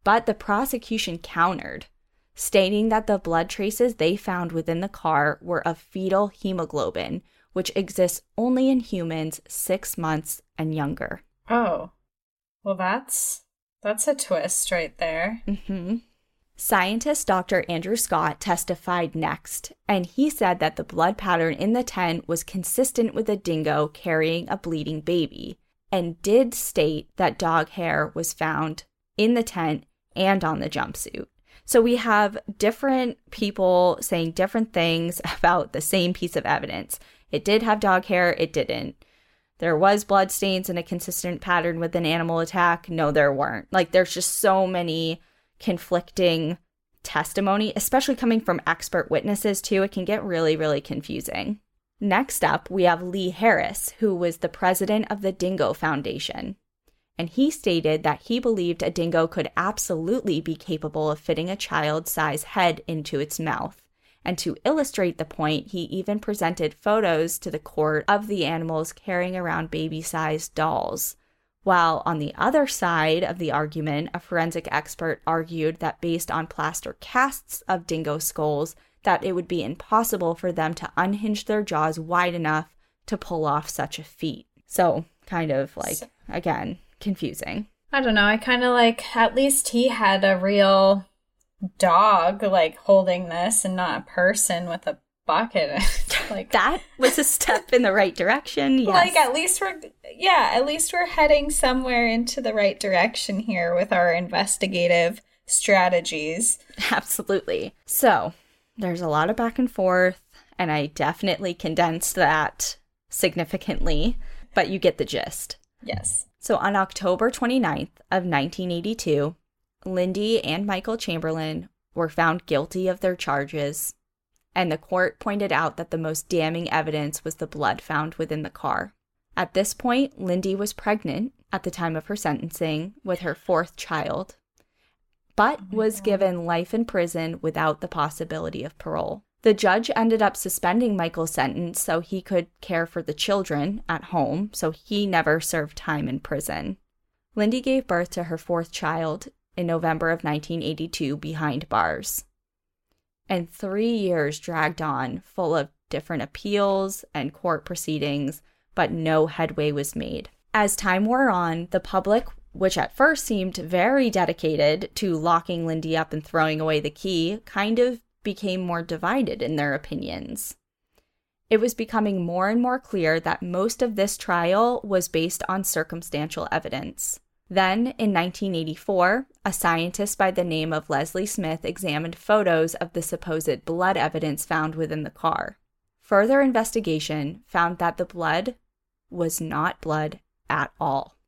But the prosecution countered, stating that the blood traces they found within the car were of fetal hemoglobin, which exists only in humans six months and younger. Oh, well, that's that's a twist right there. Mm-hmm. Scientist Dr. Andrew Scott testified next, and he said that the blood pattern in the tent was consistent with a dingo carrying a bleeding baby, and did state that dog hair was found in the tent and on the jumpsuit. So we have different people saying different things about the same piece of evidence. It did have dog hair, it didn't there was blood stains and a consistent pattern with an animal attack. No, there weren't. Like there's just so many conflicting testimony, especially coming from expert witnesses too. It can get really, really confusing. Next up, we have Lee Harris, who was the president of the Dingo Foundation. And he stated that he believed a dingo could absolutely be capable of fitting a child size head into its mouth. And to illustrate the point, he even presented photos to the court of the animals carrying around baby sized dolls. While on the other side of the argument, a forensic expert argued that based on plaster casts of dingo skulls, that it would be impossible for them to unhinge their jaws wide enough to pull off such a feat. So, kind of like, again, confusing. I don't know. I kind of like, at least he had a real dog like holding this and not a person with a bucket. like that was a step in the right direction. Yes. Like at least we're yeah, at least we're heading somewhere into the right direction here with our investigative strategies. Absolutely. So, there's a lot of back and forth and I definitely condensed that significantly, but you get the gist. Yes. So on October 29th of 1982, Lindy and Michael Chamberlain were found guilty of their charges, and the court pointed out that the most damning evidence was the blood found within the car. At this point, Lindy was pregnant at the time of her sentencing with her fourth child, but oh was given life in prison without the possibility of parole. The judge ended up suspending Michael's sentence so he could care for the children at home, so he never served time in prison. Lindy gave birth to her fourth child in November of 1982 behind bars. And three years dragged on, full of different appeals and court proceedings, but no headway was made. As time wore on, the public, which at first seemed very dedicated to locking Lindy up and throwing away the key, kind of became more divided in their opinions. It was becoming more and more clear that most of this trial was based on circumstantial evidence. Then, in 1984, a scientist by the name of Leslie Smith examined photos of the supposed blood evidence found within the car. Further investigation found that the blood was not blood at all.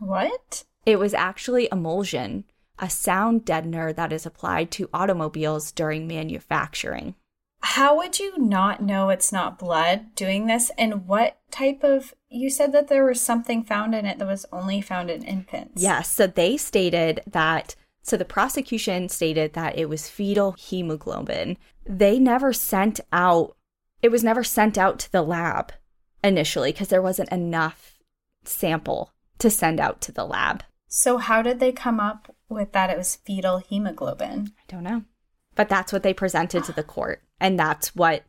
What? It was actually emulsion, a sound deadener that is applied to automobiles during manufacturing. How would you not know it's not blood doing this? And what type of. You said that there was something found in it that was only found in infants. Yes. So they stated that. So the prosecution stated that it was fetal hemoglobin. They never sent out. It was never sent out to the lab initially because there wasn't enough sample to send out to the lab. So, how did they come up with that it was fetal hemoglobin? I don't know. But that's what they presented to the court. And that's what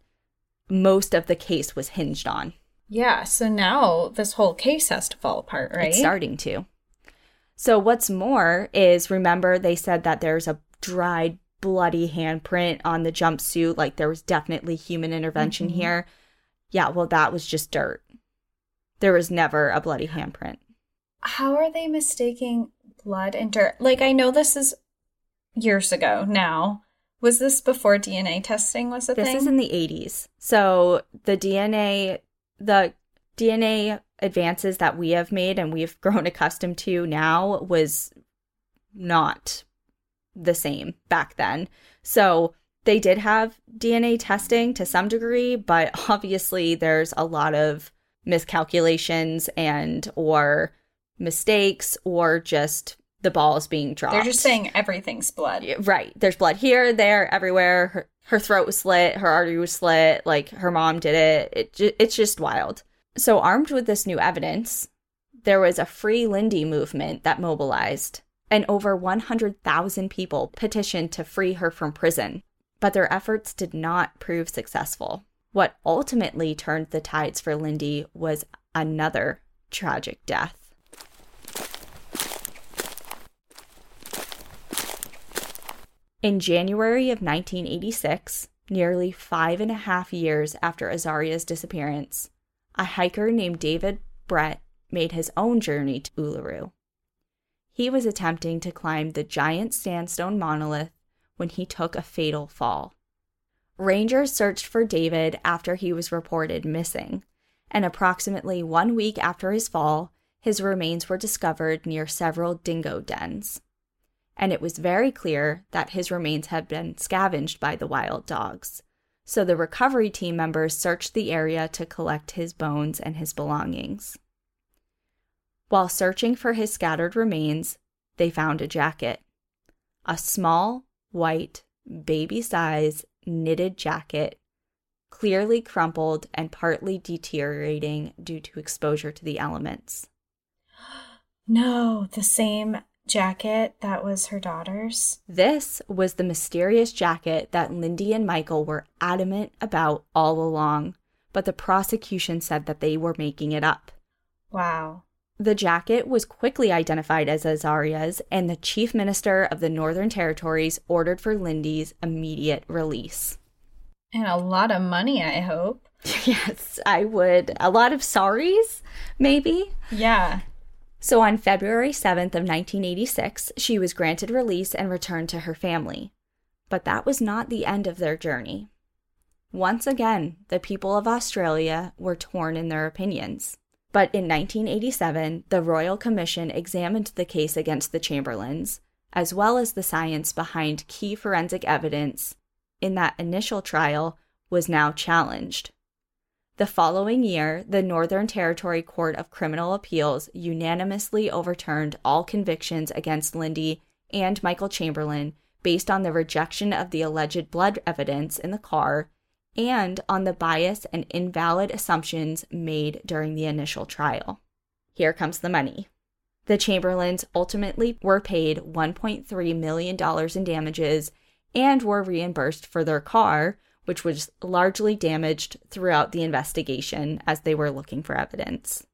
most of the case was hinged on. Yeah. So now this whole case has to fall apart, right? It's starting to. So, what's more is remember, they said that there's a dried, bloody handprint on the jumpsuit. Like there was definitely human intervention mm-hmm. here. Yeah. Well, that was just dirt. There was never a bloody handprint how are they mistaking blood and dirt? Like, I know this is years ago now. Was this before DNA testing was a this thing? This is in the 80s. So the DNA, the DNA advances that we have made and we've grown accustomed to now was not the same back then. So they did have DNA testing to some degree, but obviously there's a lot of miscalculations and or mistakes or just the ball is being dropped. They're just saying everything's blood. Right. There's blood here, there, everywhere. Her, her throat was slit, her artery was slit, like her mom did it. it it's just wild. So, armed with this new evidence, there was a Free Lindy movement that mobilized, and over 100,000 people petitioned to free her from prison. But their efforts did not prove successful. What ultimately turned the tides for Lindy was another tragic death. In January of 1986, nearly five and a half years after Azaria's disappearance, a hiker named David Brett made his own journey to Uluru. He was attempting to climb the giant sandstone monolith when he took a fatal fall. Rangers searched for David after he was reported missing, and approximately one week after his fall, his remains were discovered near several dingo dens and it was very clear that his remains had been scavenged by the wild dogs. So the recovery team members searched the area to collect his bones and his belongings. While searching for his scattered remains, they found a jacket. A small, white, baby size knitted jacket, clearly crumpled and partly deteriorating due to exposure to the elements. No, the same jacket that was her daughter's? This was the mysterious jacket that Lindy and Michael were adamant about all along, but the prosecution said that they were making it up. Wow. The jacket was quickly identified as Azaria's, and the chief minister of the Northern Territories ordered for Lindy's immediate release. And a lot of money, I hope. yes, I would. A lot of sorries, maybe. Yeah. So on February 7th of 1986, she was granted release and returned to her family. But that was not the end of their journey. Once again, the people of Australia were torn in their opinions. But in 1987, the Royal Commission examined the case against the Chamberlains, as well as the science behind key forensic evidence in that initial trial, was now challenged. The following year, the Northern Territory Court of Criminal Appeals unanimously overturned all convictions against Lindy and Michael Chamberlain based on the rejection of the alleged blood evidence in the car and on the bias and invalid assumptions made during the initial trial. Here comes the money. The Chamberlains ultimately were paid $1.3 million in damages and were reimbursed for their car, which was largely damaged throughout the investigation as they were looking for evidence.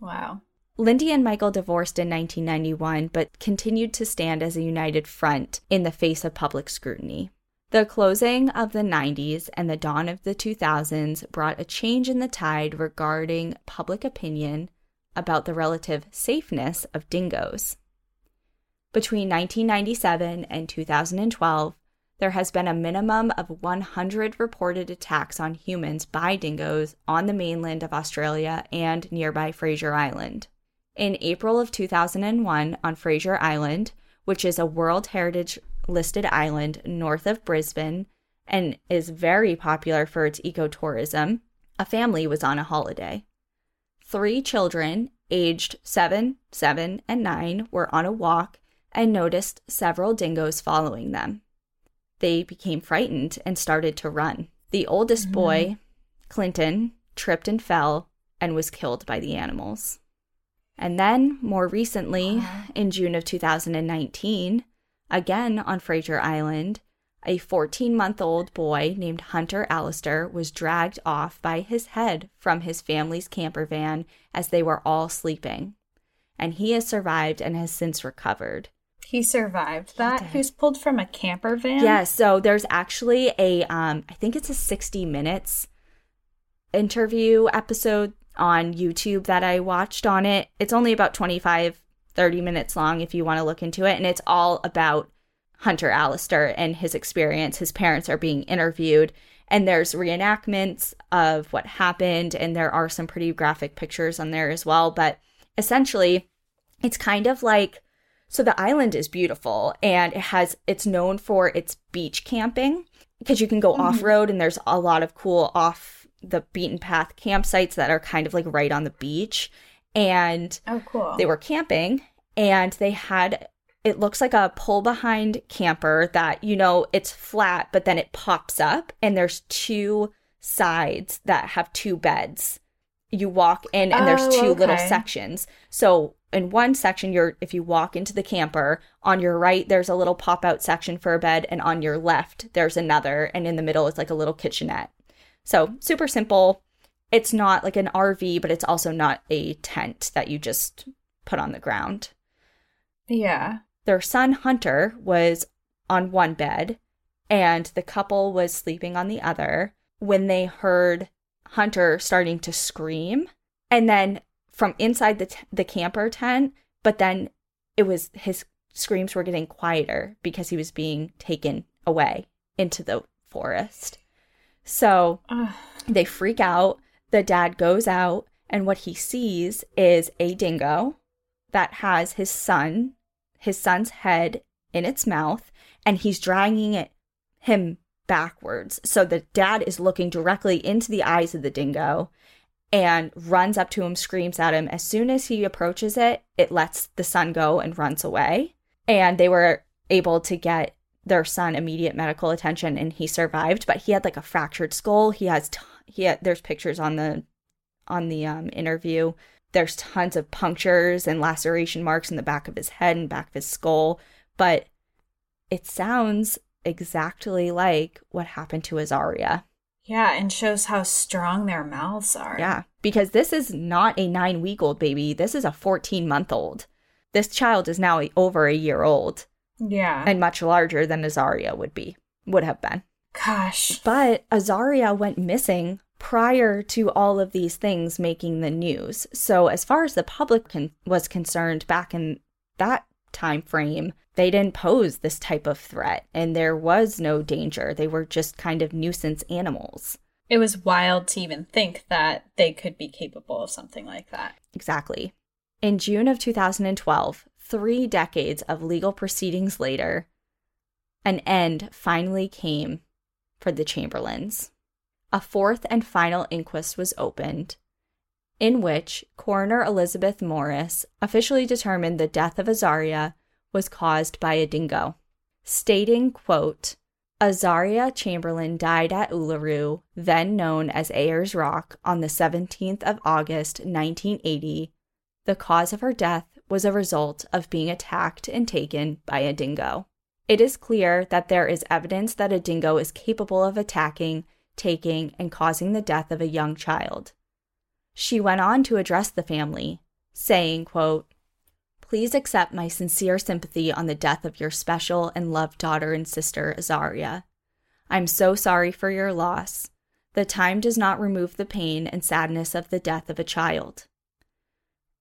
Wow. Lindy and Michael divorced in 1991, but continued to stand as a united front in the face of public scrutiny. The closing of the 90s and the dawn of the 2000s brought a change in the tide regarding public opinion about the relative safeness of dingoes. Between 1997 and 2012, there has been a minimum of 100 reported attacks on humans by dingoes on the mainland of Australia and nearby Fraser Island in April of 2001 on Fraser Island, which is a World Heritage listed island north of Brisbane and is very popular for its ecotourism. A family was on a holiday. Three children, aged 7, 7, and 9, were on a walk and noticed several dingoes following them. They became frightened and started to run. The oldest mm-hmm. boy, Clinton, tripped and fell and was killed by the animals. And then, more recently, in June of 2019, again on Fraser Island, a 14 month old boy named Hunter Allister was dragged off by his head from his family's camper van as they were all sleeping. And he has survived and has since recovered. He survived that. He, was pulled from a camper van. Yeah, so there's actually a, um, I think it's a 60 minutes interview episode on YouTube that I watched on it. It's only about 25, 30 minutes long if you want to look into it. And it's all about Hunter Allister and his experience. His parents are being interviewed, and there's reenactments of what happened, and there are some pretty graphic pictures on there as well. But essentially, it's kind of like so the island is beautiful and it has it's known for its beach camping because you can go mm-hmm. off road and there's a lot of cool off the beaten path campsites that are kind of like right on the beach. And oh, cool. They were camping and they had it looks like a pull behind camper that, you know, it's flat, but then it pops up and there's two sides that have two beds. You walk in and there's two okay. little sections. So in one section you're if you walk into the camper, on your right there's a little pop out section for a bed and on your left there's another and in the middle is like a little kitchenette. So, super simple. It's not like an RV, but it's also not a tent that you just put on the ground. Yeah. Their son, Hunter, was on one bed, and the couple was sleeping on the other when they heard Hunter starting to scream. And then from inside the, t- the camper tent, but then it was his screams were getting quieter because he was being taken away into the forest. So Ugh. they freak out. The dad goes out, and what he sees is a dingo that has his son, his son's head in its mouth, and he's dragging it him backwards. So the dad is looking directly into the eyes of the dingo and runs up to him, screams at him. As soon as he approaches it, it lets the son go and runs away. And they were able to get their son immediate medical attention and he survived. But he had like a fractured skull. He has t- he had, there's pictures on the on the um, interview. There's tons of punctures and laceration marks in the back of his head and back of his skull. But it sounds exactly like what happened to azaria yeah and shows how strong their mouths are yeah because this is not a nine week old baby this is a 14 month old this child is now over a year old yeah. And much larger than Azaria would be, would have been. Gosh. But Azaria went missing prior to all of these things making the news. So as far as the public con- was concerned back in that time frame, they didn't pose this type of threat and there was no danger. They were just kind of nuisance animals. It was wild to even think that they could be capable of something like that. Exactly. In June of 2012, three decades of legal proceedings later, an end finally came for the Chamberlains. A fourth and final inquest was opened, in which coroner Elizabeth Morris officially determined the death of Azaria was caused by a dingo, stating, quote, Azaria Chamberlain died at Uluru, then known as Ayers Rock, on the 17th of August, 1980. The cause of her death was a result of being attacked and taken by a dingo. It is clear that there is evidence that a dingo is capable of attacking, taking, and causing the death of a young child. She went on to address the family, saying, quote, Please accept my sincere sympathy on the death of your special and loved daughter and sister, Azaria. I'm so sorry for your loss. The time does not remove the pain and sadness of the death of a child.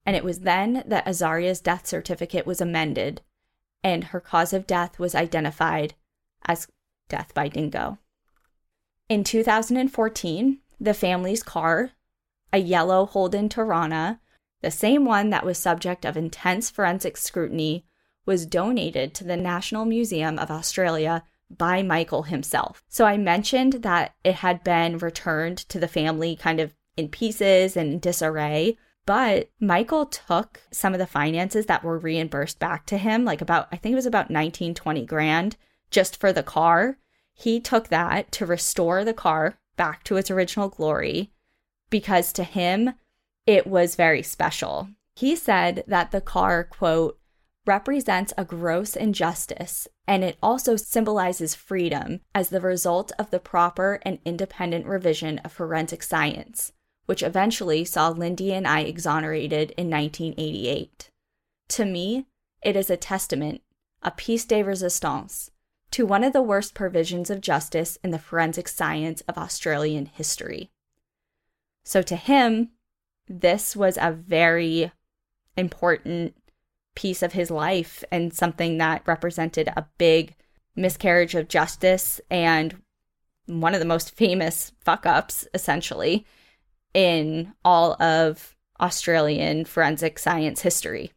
And it was then that Azaria's death certificate was amended and her cause of death was identified as death by dingo. In 2014, the family's car, a yellow Holden Torana, the same one that was subject of intense forensic scrutiny, was donated to the National Museum of Australia by Michael himself. So I mentioned that it had been returned to the family kind of in pieces and disarray. But Michael took some of the finances that were reimbursed back to him, like about, I think it was about 19, 20 grand just for the car. He took that to restore the car back to its original glory because to him, it was very special. He said that the car, quote, represents a gross injustice and it also symbolizes freedom as the result of the proper and independent revision of forensic science which eventually saw Lindy and I exonerated in 1988. To me, it is a testament, a piece de resistance, to one of the worst provisions of justice in the forensic science of Australian history. So to him, this was a very important piece of his life and something that represented a big miscarriage of justice and one of the most famous fuck ups, essentially, in all of Australian forensic science history.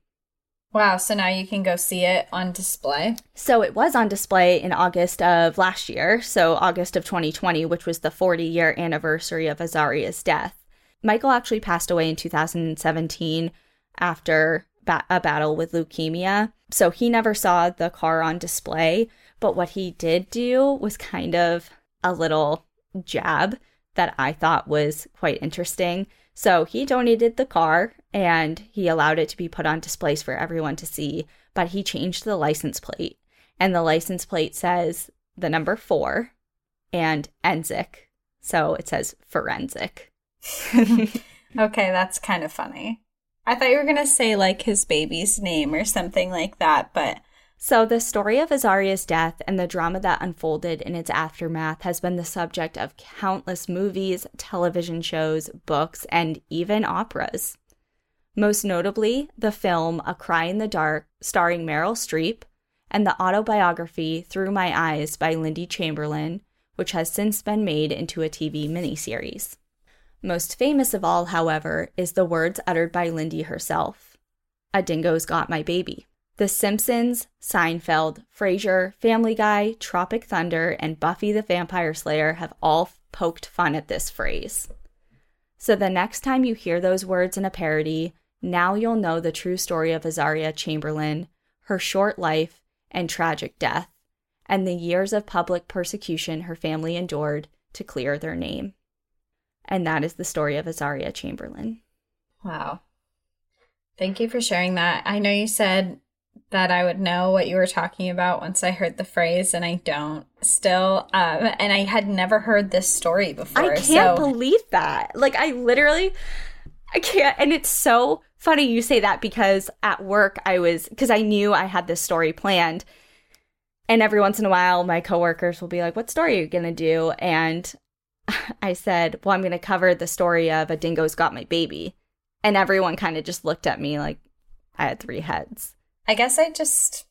Wow, so now you can go see it on display? So it was on display in August of last year, so August of 2020, which was the 40 year anniversary of Azaria's death. Michael actually passed away in 2017 after ba- a battle with leukemia. So he never saw the car on display, but what he did do was kind of a little jab that I thought was quite interesting. So he donated the car and he allowed it to be put on displays for everyone to see, but he changed the license plate. And the license plate says the number four and Enzic. So it says forensic. okay, that's kind of funny. I thought you were going to say like his baby's name or something like that, but so, the story of Azaria's death and the drama that unfolded in its aftermath has been the subject of countless movies, television shows, books, and even operas. Most notably, the film A Cry in the Dark, starring Meryl Streep, and the autobiography Through My Eyes by Lindy Chamberlain, which has since been made into a TV miniseries. Most famous of all, however, is the words uttered by Lindy herself A dingo's got my baby. The Simpsons, Seinfeld, Frasier, Family Guy, Tropic Thunder, and Buffy the Vampire Slayer have all poked fun at this phrase. So the next time you hear those words in a parody, now you'll know the true story of Azaria Chamberlain, her short life and tragic death, and the years of public persecution her family endured to clear their name. And that is the story of Azaria Chamberlain. Wow. Thank you for sharing that. I know you said that I would know what you were talking about once I heard the phrase, and I don't still. Um, and I had never heard this story before. I can't so. believe that. Like, I literally, I can't. And it's so funny you say that because at work I was, because I knew I had this story planned. And every once in a while, my coworkers will be like, What story are you going to do? And I said, Well, I'm going to cover the story of a dingo's got my baby. And everyone kind of just looked at me like I had three heads. I guess I just,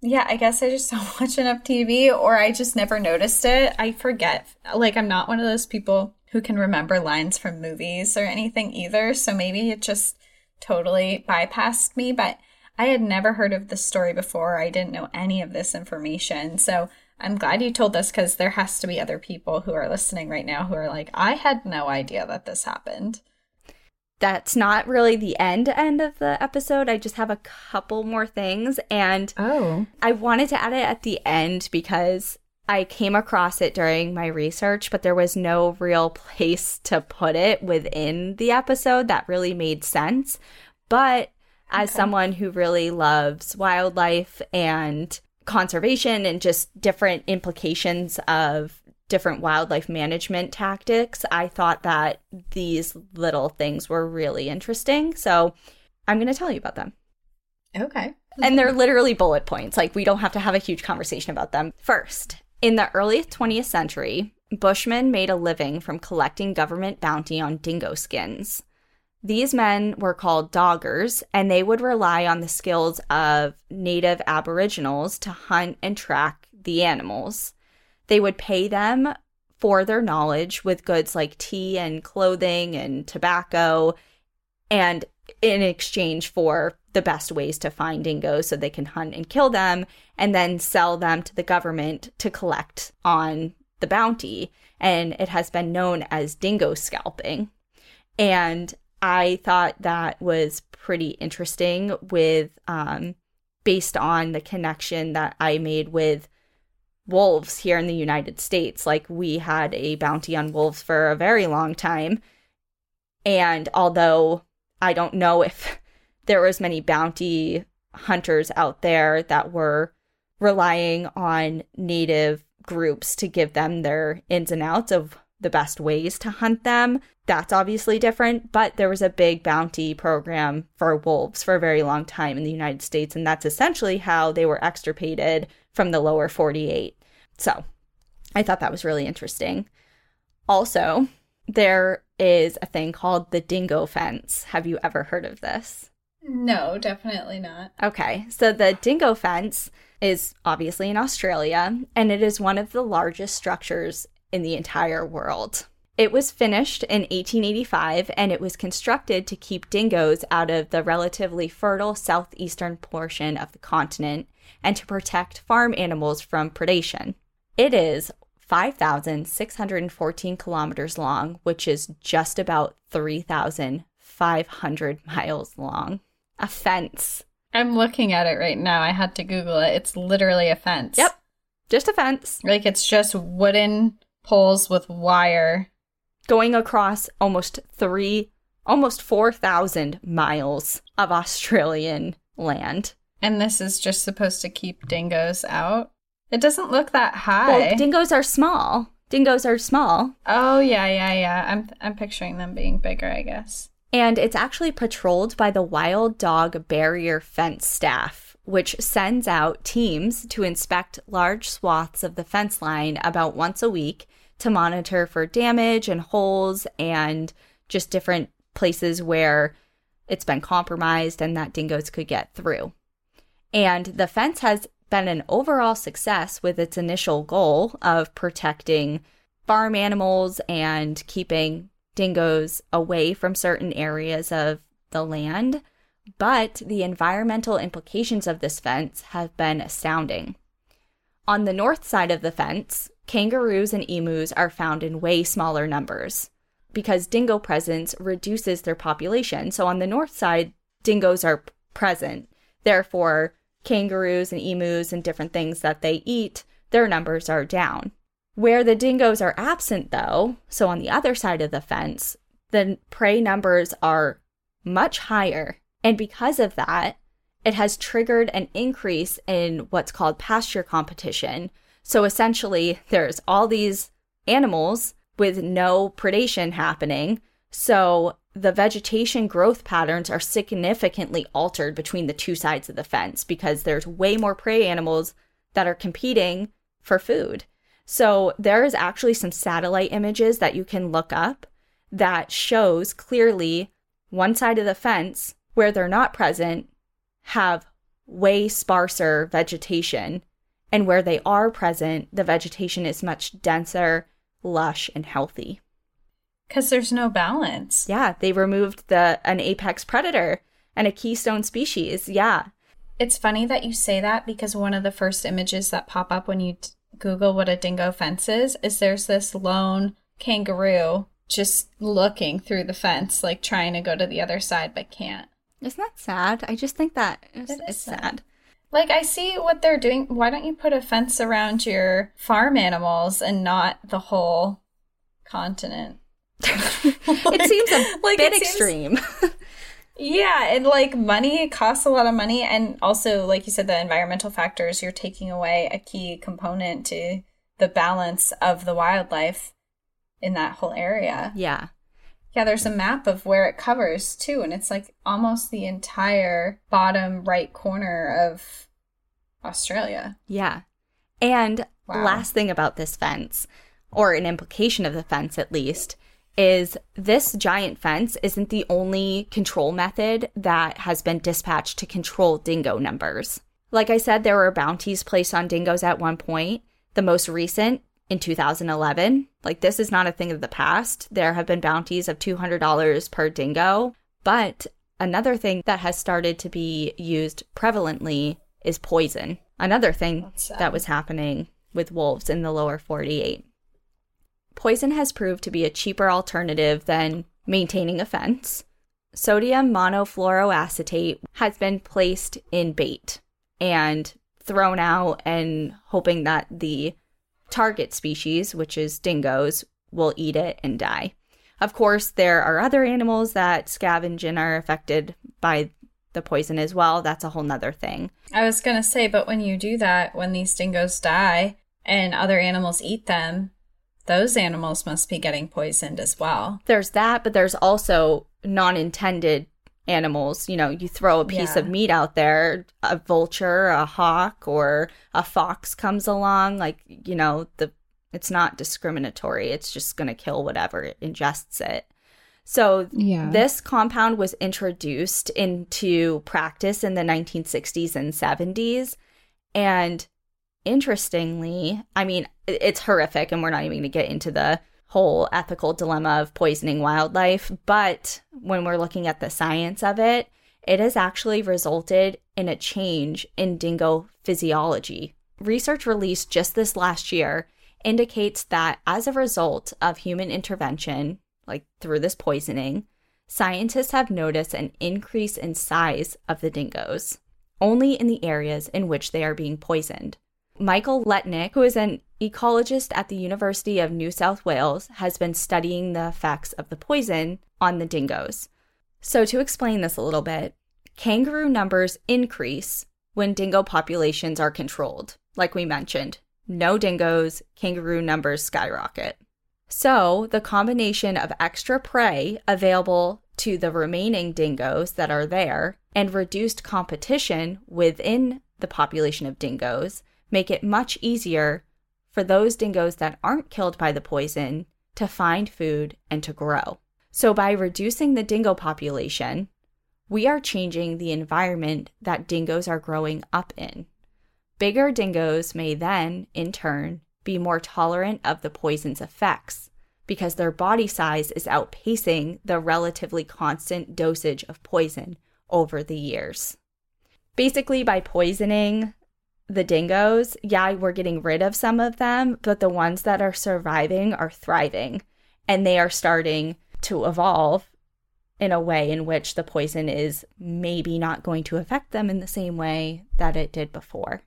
yeah, I guess I just don't watch enough TV or I just never noticed it. I forget. Like, I'm not one of those people who can remember lines from movies or anything either. So maybe it just totally bypassed me. But I had never heard of this story before. I didn't know any of this information. So I'm glad you told this because there has to be other people who are listening right now who are like, I had no idea that this happened. That's not really the end end of the episode. I just have a couple more things and oh. I wanted to add it at the end because I came across it during my research, but there was no real place to put it within the episode that really made sense. But as okay. someone who really loves wildlife and conservation and just different implications of different wildlife management tactics, I thought that these little things were really interesting. So I'm going to tell you about them. Okay. And they're literally bullet points. Like, we don't have to have a huge conversation about them. First, in the early 20th century, Bushmen made a living from collecting government bounty on dingo skins. These men were called doggers, and they would rely on the skills of native aboriginals to hunt and track the animals. They would pay them for their knowledge with goods like tea and clothing and tobacco, and in exchange for the best ways to find dingoes so they can hunt and kill them, and then sell them to the government to collect on the bounty. And it has been known as dingo scalping. And I thought that was pretty interesting with um, based on the connection that I made with wolves here in the United States. Like we had a bounty on wolves for a very long time. And although I don't know if there was many bounty hunters out there that were relying on native groups to give them their ins and outs of the best ways to hunt them. That's obviously different, but there was a big bounty program for wolves for a very long time in the United States, and that's essentially how they were extirpated from the lower 48. So I thought that was really interesting. Also, there is a thing called the dingo fence. Have you ever heard of this? No, definitely not. Okay, so the dingo fence is obviously in Australia, and it is one of the largest structures in the entire world. It was finished in 1885 and it was constructed to keep dingoes out of the relatively fertile southeastern portion of the continent and to protect farm animals from predation. It is 5,614 kilometers long, which is just about 3,500 miles long. A fence. I'm looking at it right now. I had to Google it. It's literally a fence. Yep. Just a fence. Like it's just wooden poles with wire going across almost three, almost 4,000 miles of Australian land. And this is just supposed to keep dingoes out? It doesn't look that high. Well, dingoes are small. Dingoes are small. Oh yeah, yeah, yeah. I'm I'm picturing them being bigger, I guess. And it's actually patrolled by the Wild Dog Barrier Fence staff, which sends out teams to inspect large swaths of the fence line about once a week to monitor for damage and holes and just different places where it's been compromised and that dingoes could get through. And the fence has been an overall success with its initial goal of protecting farm animals and keeping dingoes away from certain areas of the land. But the environmental implications of this fence have been astounding. On the north side of the fence, kangaroos and emus are found in way smaller numbers because dingo presence reduces their population. So on the north side, dingoes are present. Therefore, kangaroos and emus and different things that they eat, their numbers are down. Where the dingoes are absent, though, so on the other side of the fence, the prey numbers are much higher. And because of that, it has triggered an increase in what's called pasture competition, so essentially, there's all these animals with no predation happening. So the vegetation growth patterns are significantly altered between the two sides of the fence because there's way more prey animals that are competing for food. So there is actually some satellite images that you can look up that shows clearly one side of the fence where they're not present have way sparser vegetation and where they are present, the vegetation is much denser, lush, and healthy. Because there's no balance. Yeah, they removed the an apex predator and a keystone species. Yeah. It's funny that you say that because one of the first images that pop up when you t- Google what a dingo fence is is there's this lone kangaroo just looking through the fence, like trying to go to the other side but can't. Isn't that sad? I just think that it's, It is sad. sad. Like I see what they're doing. Why don't you put a fence around your farm animals and not the whole continent? it seems a Like, bit it seems- extreme. Yeah, and like money it costs a lot of money and also like you said the environmental factors you're taking away a key component to the balance of the wildlife in that whole area. yeah. Yeah, there's a map of where it covers too and it's like almost the entire bottom right corner of Australia. Yeah. And Wow. last thing about this fence, or an implication of the fence at least, is this giant fence isn't the only control method that has been dispatched to control dingo numbers. Like I said, there were bounties placed on dingoes at one point. The most recent in 2011. Like, this is not a thing of the past. There have been bounties of $200 per dingo. But another thing that has started to be used prevalently is poison. Another thing that was happening with wolves in the lower 48. Poison has proved to be a cheaper alternative than maintaining a fence. Sodium monofluoroacetate has been placed in bait and thrown out and hoping that the target species, which is dingoes, will eat it and die. Of course, there are other animals that scavenge and are affected by the poison as well. That's a whole nother thing. I was going to say but when you do that when these dingoes die and other animals eat them, those animals must be getting poisoned as well. there's that, but there's also non intended animals. You know, you throw a piece Yeah. of meat out there, a vulture, a hawk, or a fox comes along, like, you know, the it's not discriminatory. It's just going to kill whatever it ingests it. So Yeah. this compound was introduced into practice in the 1960s and 70s and interestingly, I mean, it's horrific, and we're not even going to get into the whole ethical dilemma of poisoning wildlife. But when we're looking at the science of it, it has actually resulted in a change in dingo physiology. Research released just this last year indicates that as a result of human intervention, like through this poisoning, scientists have noticed an increase in size of the dingoes only in the areas in which they are being poisoned. Michael Letnic, who is an ecologist at the University of New South Wales, has been studying the effects of the poison on the dingoes. So, to explain this a little bit, kangaroo numbers increase when dingo populations are controlled. Like we mentioned, no dingoes, kangaroo numbers skyrocket. So, the combination of extra prey available to the remaining dingoes that are there and reduced competition within the population of dingoes make it much easier for those dingoes that aren't killed by the poison to find food and to grow. So, by reducing the dingo population, we are changing the environment that dingoes are growing up in. Bigger dingoes may then, in turn, be more tolerant of the poison's effects because their body size is outpacing the relatively constant dosage of poison over the years. Basically, by poisoning the dingoes, yeah, we're getting rid of some of them, but the ones that are surviving are thriving and they are starting to evolve in a way in which the poison is maybe not going to affect them in the same way that it did before.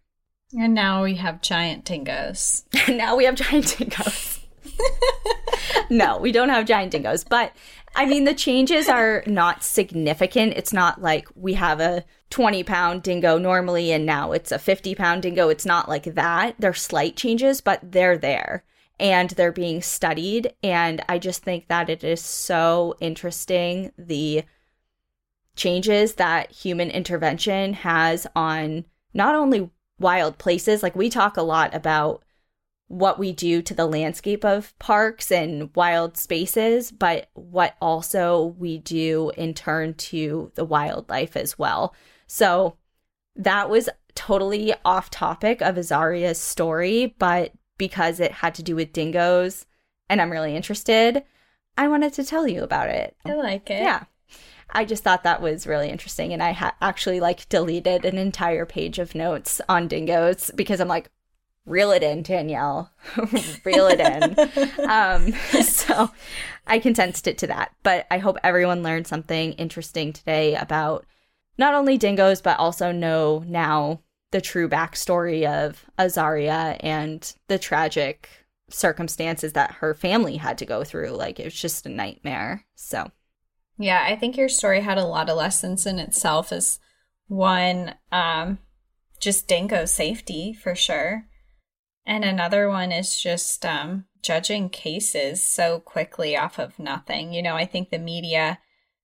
And now we have giant dingoes. now we have giant dingoes. no, we don't have giant dingoes, but I mean, the changes are not significant. It's not like we have a 20 pound dingo normally and now it's a 50 pound dingo. It's not like that. They're slight changes, but they're there and they're being studied. And I just think that it is so interesting the changes that human intervention has on not only wild places, like we talk a lot about what we do to the landscape of parks and wild spaces, but what also we do in turn to the wildlife as well. So that was totally off topic of Azaria's story, but because it had to do with dingoes and I'm really interested, I wanted to tell you about it. I like it. Yeah. I just thought that was really interesting. And I ha- actually like deleted an entire page of notes on dingoes because I'm like, reel it in, Danielle, reel it in. um, so I condensed it to that. But I hope everyone learned something interesting today about not only dingoes, but also know now the true backstory of Azaria and the tragic circumstances that her family had to go through. Like it was just a nightmare. So, yeah, I think your story had a lot of lessons in itself. As one, um, just dingo safety for sure. And another one is just um, judging cases so quickly off of nothing. You know, I think the media,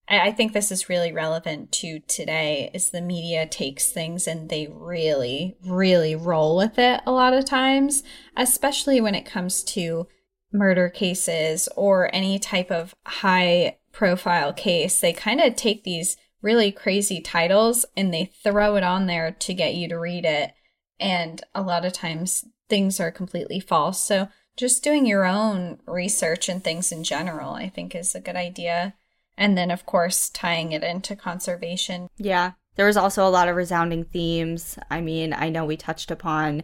I, I think this is really relevant to today, is the media takes things and they really, really roll with it a lot of times, especially when it comes to murder cases or any type of high profile case. They kind of take these really crazy titles and they throw it on there to get you to read it. And a lot of times things are completely false. So just doing your own research and things in general, I think is a good idea. And then, of course, tying it into conservation. Yeah. There was also a lot of resounding themes. I mean, I know we touched upon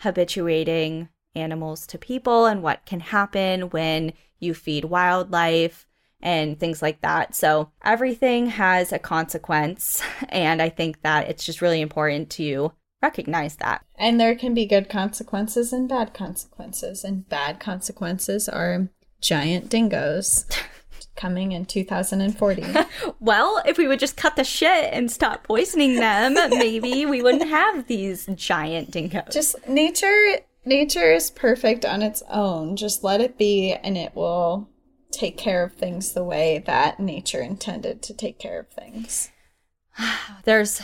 habituating animals to people and what can happen when you feed wildlife and things like that. So everything has a consequence. And I think that it's just really important to recognize that. And there can be good consequences and bad consequences. And bad consequences are giant dingoes. coming in 2040. well, if we would just cut the shit and stop poisoning them, maybe we wouldn't have these giant dingoes. Just nature nature is perfect on its own. Just let it be and it will take care of things the way that nature intended to take care of things. There's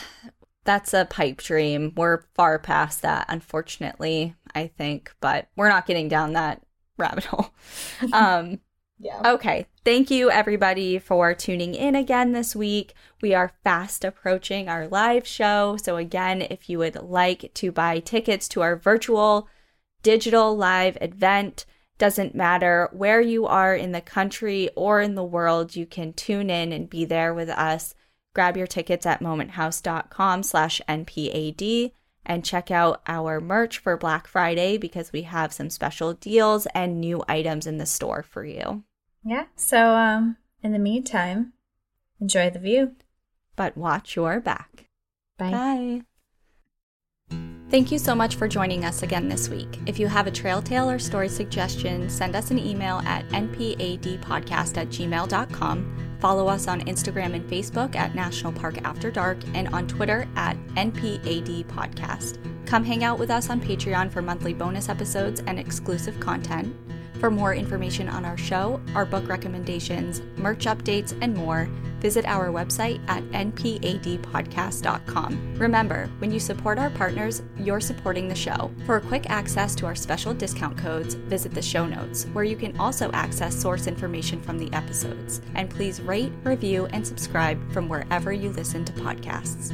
that's a pipe dream. We're far past that, unfortunately, I think, but we're not getting down that rabbit hole. Um, yeah. Okay. Thank you, everybody, for tuning in again this week. We are fast approaching our live show. So, again, if you would like to buy tickets to our virtual digital live event, doesn't matter where you are in the country or in the world, you can tune in and be there with us Grab your tickets at momenthouse.com slash NPAD and check out our merch for Black Friday because we have some special deals and new items in the store for you. Yeah. So um in the meantime, enjoy the view. But watch your back. Bye. Bye. Thank you so much for joining us again this week. If you have a trail tale or story suggestion, send us an email at npadpodcast at gmail.com Follow us on Instagram and Facebook at National Park After Dark and on Twitter at NPAD Podcast. Come hang out with us on Patreon for monthly bonus episodes and exclusive content. For more information on our show, our book recommendations, merch updates, and more, visit our website at npadpodcast.com. Remember, when you support our partners, you're supporting the show. For quick access to our special discount codes, visit the show notes, where you can also access source information from the episodes. And please rate, review, and subscribe from wherever you listen to podcasts.